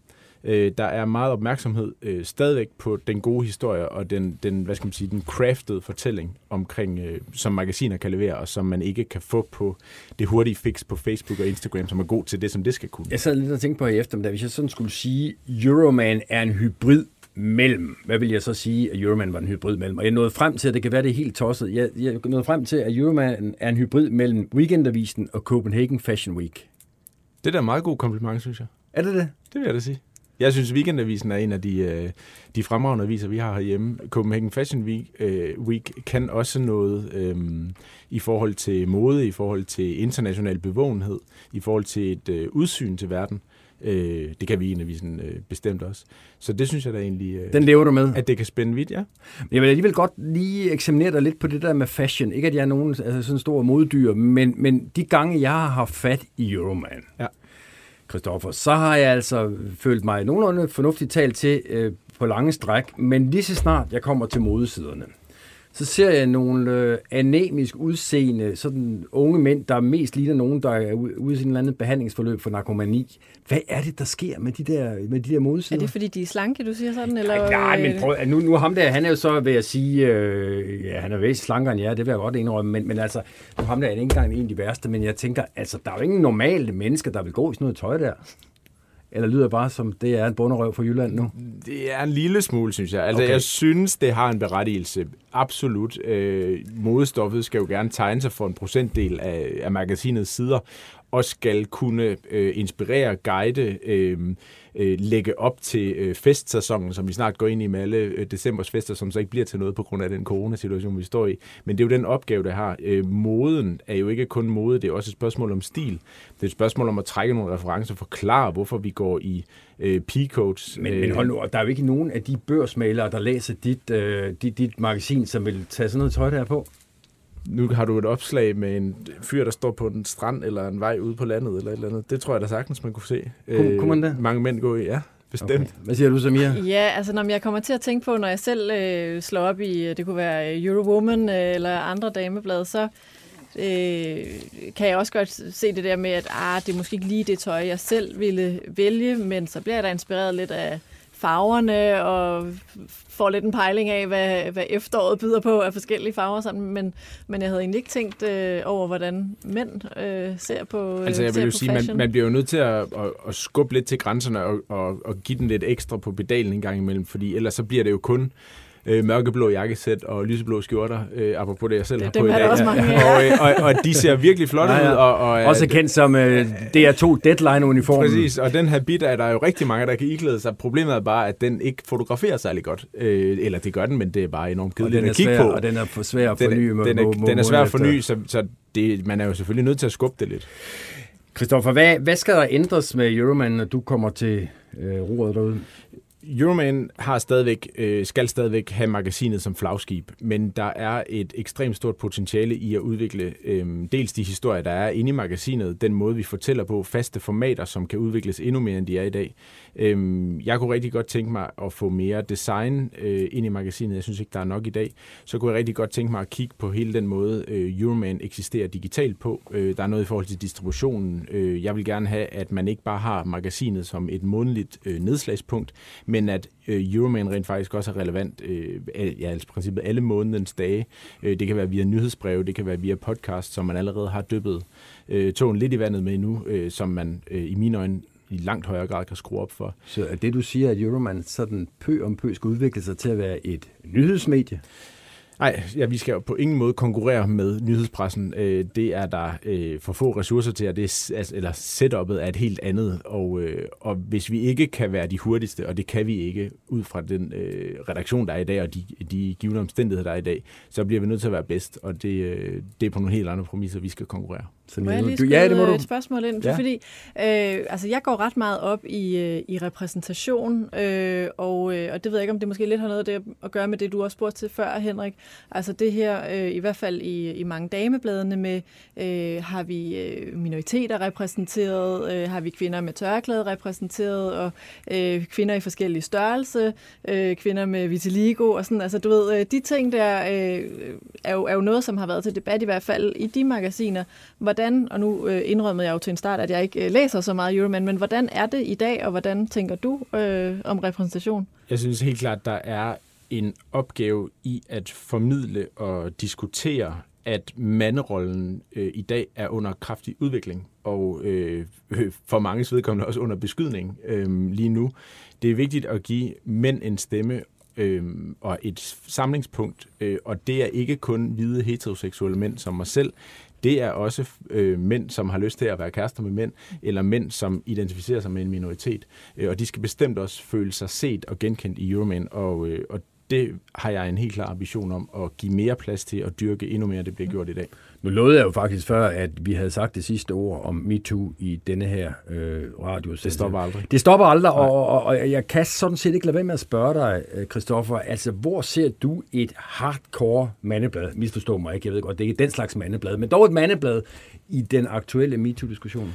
Øh, der er meget opmærksomhed øh, stadigvæk på den gode historie og den, den, hvad skal man sige, den crafted fortælling omkring, øh, som magasiner kan levere, og som man ikke kan få på det hurtige fix på Facebook og Instagram, som er god til det, som det skal kunne. Jeg sad lidt og tænkte på i eftermiddag, hvis jeg sådan skulle sige, Euroman er en hybrid mellem, hvad vil jeg så sige, at Euroman var en hybrid mellem? Og jeg nåede frem til, at det kan være det helt tosset, jeg, jeg nåede frem til, at Euroman er en hybrid mellem Weekendavisen og Copenhagen Fashion Week. Det er da meget god kompliment, synes jeg. Er det det? Det vil jeg da sige. Jeg synes, Weekendavisen er en af de, øh, de fremragende aviser, vi har herhjemme. Copenhagen Fashion Week, øh, Week kan også noget øh, i forhold til mode, i forhold til international bevågenhed, i forhold til et øh, udsyn til verden. Øh, det kan Weekendavisen øh, bestemt også. Så det synes jeg da egentlig, øh, Den lever du med? at det kan spænde vidt, ja. Jeg vil alligevel godt lige eksaminere dig lidt på det der med fashion. Ikke at jeg er nogen altså sådan stor moddyr, men, men de gange, jeg har haft fat i Euroman, Ja. Christoffer, så har jeg altså følt mig nogenlunde fornuftigt talt til øh, på lange stræk, men lige så snart jeg kommer til modesiderne, så ser jeg nogle øh, anemisk udseende, sådan unge mænd, der mest ligner nogen, der er ude i en eller anden behandlingsforløb for narkomani. Hvad er det, der sker med de der, med de der Er modesider? det fordi, de er slanke, du siger sådan? Eller, Nej, nej, men prøv, nu, nu ham der, han er jo så, vil jeg sige, øh, ja, han er væsentligt slankere end jer, det vil jeg godt indrømme, men, men altså, nu ham der er ikke engang en af de værste, men jeg tænker, altså, der er jo ingen normale mennesker, der vil gå i sådan noget tøj der. Eller lyder bare som, det er en bunderøv fra Jylland nu. Det er en lille smule, synes jeg. Altså, okay. jeg synes, det har en berettigelse. Absolut. Øh, modestoffet skal jo gerne tegne sig for en procentdel af, af magasinets sider, og skal kunne øh, inspirere, guide, øh, øh, lægge op til øh, festsæsonen, som vi snart går ind i med alle øh, decembers fester, som så ikke bliver til noget på grund af den coronasituation, vi står i. Men det er jo den opgave, det har. Øh, moden er jo ikke kun mode, det er også et spørgsmål om stil. Det er et spørgsmål om at trække nogle referencer, forklare, hvorfor vi går i øh, p-coats. Men, men hold nu, der er jo ikke nogen af de børsmalere, der læser dit, øh, dit, dit magasin, som vil tage sådan noget tøj der på. Nu har du et opslag med en fyr, der står på en strand eller en vej ude på landet eller et eller andet. Det tror jeg da sagtens, man kunne se. Øh, Kunne- kunne man det? Mange mænd gå i, ja. Bestemt. Okay. Hvad siger du, Samia? Ja, altså når jeg kommer til at tænke på, når jeg selv øh, slår op i, øh, det kunne være Eurowoman øh, eller andre dameblade, så øh, kan jeg også godt se det der med, at ah, det er måske ikke lige det tøj, jeg selv ville vælge, men så bliver jeg da inspireret lidt af farverne og får lidt en pejling af, hvad, hvad efteråret byder på af forskellige farver. Sådan. Men, men jeg havde egentlig ikke tænkt øh, over, hvordan mænd øh, ser på Altså jeg vil jo sige, man, man bliver jo nødt til at, at, at skubbe lidt til grænserne og, og, og give den lidt ekstra på pedalen en gang imellem, fordi ellers så bliver det jo kun øh, mørkeblå jakkesæt og lyseblå skjorter, øh, apropos det, jeg selv Det- har på i er dag. også mange af. og, øh, og, og de ser virkelig flotte Ja, ja. ud. Og, og, Også kendt som øh, DR2 Deadline-uniformen. Præcis, og den habit er der jo rigtig mange, der kan iklæde sig. Problemet er bare, at den ikke fotograferer særlig godt. Øh, eller det gør den, men det er bare enormt kedeligt den er at kigge svær, på. og den er for svær at den, forny. er, må- den, er, må- må- den er svær at forny, så, så det, man er jo selvfølgelig nødt til at skubbe det lidt. Christoffer, hvad, hvad skal der ændres med Euroman, når du kommer til øh, roret derude? Euroman har stadigvæk, øh, skal stadigvæk have magasinet som flagskib, men der er et ekstremt stort potentiale i at udvikle øh, dels de historier, der er inde i magasinet, den måde, vi fortæller på, faste formater, som kan udvikles endnu mere, end de er i dag. Øh, jeg kunne rigtig godt tænke mig at få mere design øh, ind i magasinet. Jeg synes ikke, der er nok i dag. Så kunne jeg rigtig godt tænke mig at kigge på hele den måde, øh, Euroman eksisterer digitalt på. Øh, der er noget i forhold til distributionen. Øh, jeg vil gerne have, at man ikke bare har magasinet som et månedligt øh, nedslagspunkt, men at øh, Euroman rent faktisk også er relevant, øh, ja, altså princippet alle månedens dage. Øh, det kan være via nyhedsbreve, det kan være via podcast, som man allerede har dyppet øh, tågen lidt i vandet med nu, øh, som man øh, i mine øjne i langt højere grad kan skrue op for. Så er det, du siger, at Euroman sådan pø om pø skal udvikle sig til at være et nyhedsmedie? Nej, ja, vi skal jo på ingen måde konkurrere med nyhedspressen. Øh, det er der øh, for få ressourcer til, og det er, altså, eller setupet er et helt andet. Og, øh, og hvis vi ikke kan være de hurtigste, og det kan vi ikke ud fra den øh, redaktion, der er i dag, og de, de givende omstændigheder, der er i dag, så bliver vi nødt til at være bedst, og det, øh, det er på nogle helt andre præmisser, vi skal konkurrere. Så må jeg lige skrive ja, det må du. et spørgsmål ind? Ja. Fordi øh, altså, jeg går ret meget op i, øh, i repræsentation, øh, og, øh, og det ved jeg ikke, om det måske lidt har noget det at gøre med det, du også spurgte til før, Henrik. Altså det her, øh, i hvert fald i, i mange damebladene med, øh, har vi øh, minoriteter repræsenteret, øh, har vi kvinder med tørklæde repræsenteret, og øh, kvinder i forskellige størrelse, øh, kvinder med vitiligo og sådan. Altså du ved, øh, de ting der øh, er, jo, er jo noget, som har været til debat i hvert fald i de magasiner. Hvordan, og nu øh, indrømmede jeg jo til en start, at jeg ikke øh, læser så meget Euroman, men hvordan er det i dag, og hvordan tænker du øh, om repræsentation? Jeg synes helt klart, der er en opgave i at formidle og diskutere, at manderollen øh, i dag er under kraftig udvikling, og øh, for mange vedkommende også under beskydning øh, lige nu. Det er vigtigt at give mænd en stemme øh, og et samlingspunkt, øh, og det er ikke kun hvide heteroseksuelle mænd som mig selv, det er også øh, mænd, som har lyst til at være kærester med mænd, eller mænd, som identificerer sig med en minoritet. Øh, og de skal bestemt også føle sig set og genkendt i Euroman, og, øh, og det har jeg en helt klar ambition om at give mere plads til og dyrke endnu mere, det bliver gjort i dag. Nu lovede jeg jo faktisk før, at vi havde sagt det sidste ord om MeToo i denne her øh, radio. Det stopper aldrig. Det stopper aldrig, og, og, og jeg kan sådan set ikke lade være med at spørge dig, øh, Christoffer. Altså, hvor ser du et hardcore mandeblad? Misforstå mig ikke, jeg ved godt, det er ikke den slags mandeblad, men dog et mandeblad i den aktuelle MeToo-diskussion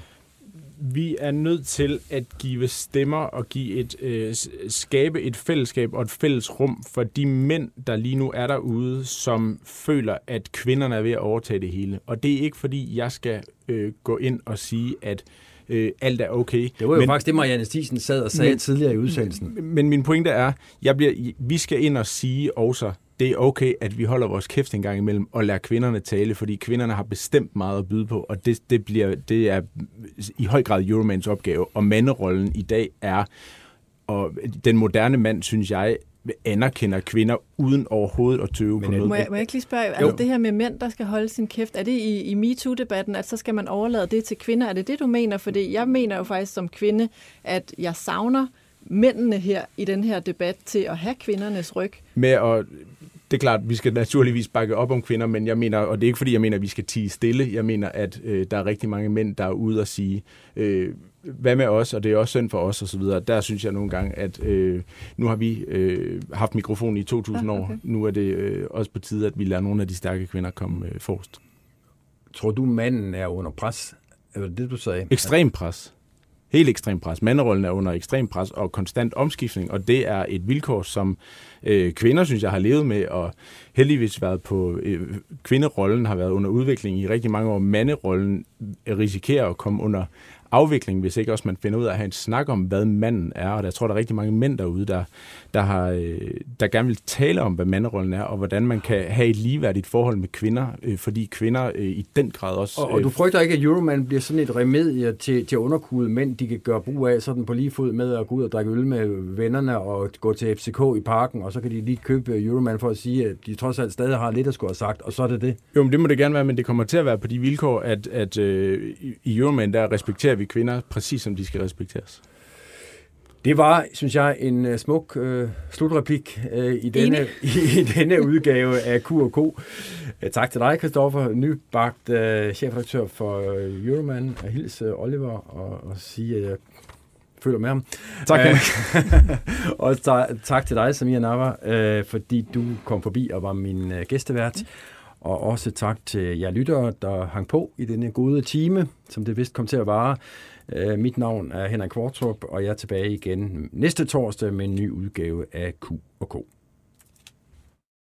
vi er nødt til at give stemmer og give et øh, skabe et fællesskab og et fælles rum for de mænd, der lige nu er derude, som føler, at kvinderne er ved at overtage det hele. Og det er ikke fordi, jeg skal øh, gå ind og sige, at øh, alt er okay. Det var jo men, faktisk det, Marianne Stisen sad og sagde men, tidligere i udsendelsen. Men min pointe er, jeg bliver, vi skal ind og sige også, det er okay, at vi holder vores kæft en gang imellem og lader kvinderne tale, fordi kvinderne har bestemt meget at byde på, og det, det, bliver, det er i høj grad Euromans opgave. Og manderollen i dag er, og den moderne mand, synes jeg, anerkender kvinder uden overhovedet at tøve Men, på noget. Må jeg, må jeg ikke lige spørge, altså det her med mænd, der skal holde sin kæft, er det i, i MeToo-debatten, at så skal man overlade det til kvinder? Er det det, du mener? Fordi jeg mener jo faktisk som kvinde, at jeg savner mændene her i den her debat til at have kvindernes ryg. Med at det er klart, vi skal naturligvis bakke op om kvinder, men jeg mener, og det er ikke fordi, jeg mener, at vi skal tige stille. Jeg mener, at øh, der er rigtig mange mænd, der er ude og sige, øh, hvad med os, og det er også synd for os, og så videre. Der synes jeg nogle gange, at øh, nu har vi øh, haft mikrofon i 2000 ja, okay. år. Nu er det øh, også på tide, at vi lader nogle af de stærke kvinder komme øh, forrest. Tror du, manden er under pres? Er det det, du sagde? Ekstrem pres helt ekstrem pres. Manderollen er under ekstrem pres og konstant omskiftning, og det er et vilkår, som øh, kvinder, synes jeg, har levet med, og heldigvis været på... Øh, kvinderollen har været under udvikling i rigtig mange år. Manderollen risikerer at komme under afvikling, hvis ikke også man finder ud af at have en snak om, hvad manden er. Og jeg tror, der er rigtig mange mænd derude, der, der, har, øh, der gerne vil tale om, hvad manderollen er, og hvordan man kan have et ligeværdigt forhold med kvinder, øh, fordi kvinder øh, i den grad også... Og, og du frygter ikke, at Euroman bliver sådan et remedie til, til underkudet mænd, de kan gøre brug af sådan på lige fod med at gå ud og drikke øl med vennerne og gå til FCK i parken, og så kan de lige købe Euroman for at sige, at de trods alt stadig har lidt at skulle have sagt, og så er det det. Jo, men det må det gerne være, men det kommer til at være på de vilkår, at, at øh, i Euroman, der respekterer vi kvinder præcis som de skal respekteres. Det var, synes jeg, en uh, smuk uh, slutreplik uh, i, denne, i, i denne udgave af Q&K. Uh, tak til dig, Christoffer, nybagt uh, chefredaktør for uh, Euroman. Og hils uh, Oliver og, og sige, at jeg føler med ham. Tak, uh, Og ta- tak til dig, Samia Nava, uh, fordi du kom forbi og var min uh, gæstevært. Mm. Og også tak til jer lyttere, der hang på i denne gode time, som det vist kom til at vare. Øh, mit navn er Henrik Kvartrup, og jeg er tilbage igen næste torsdag med en ny udgave af Q&K.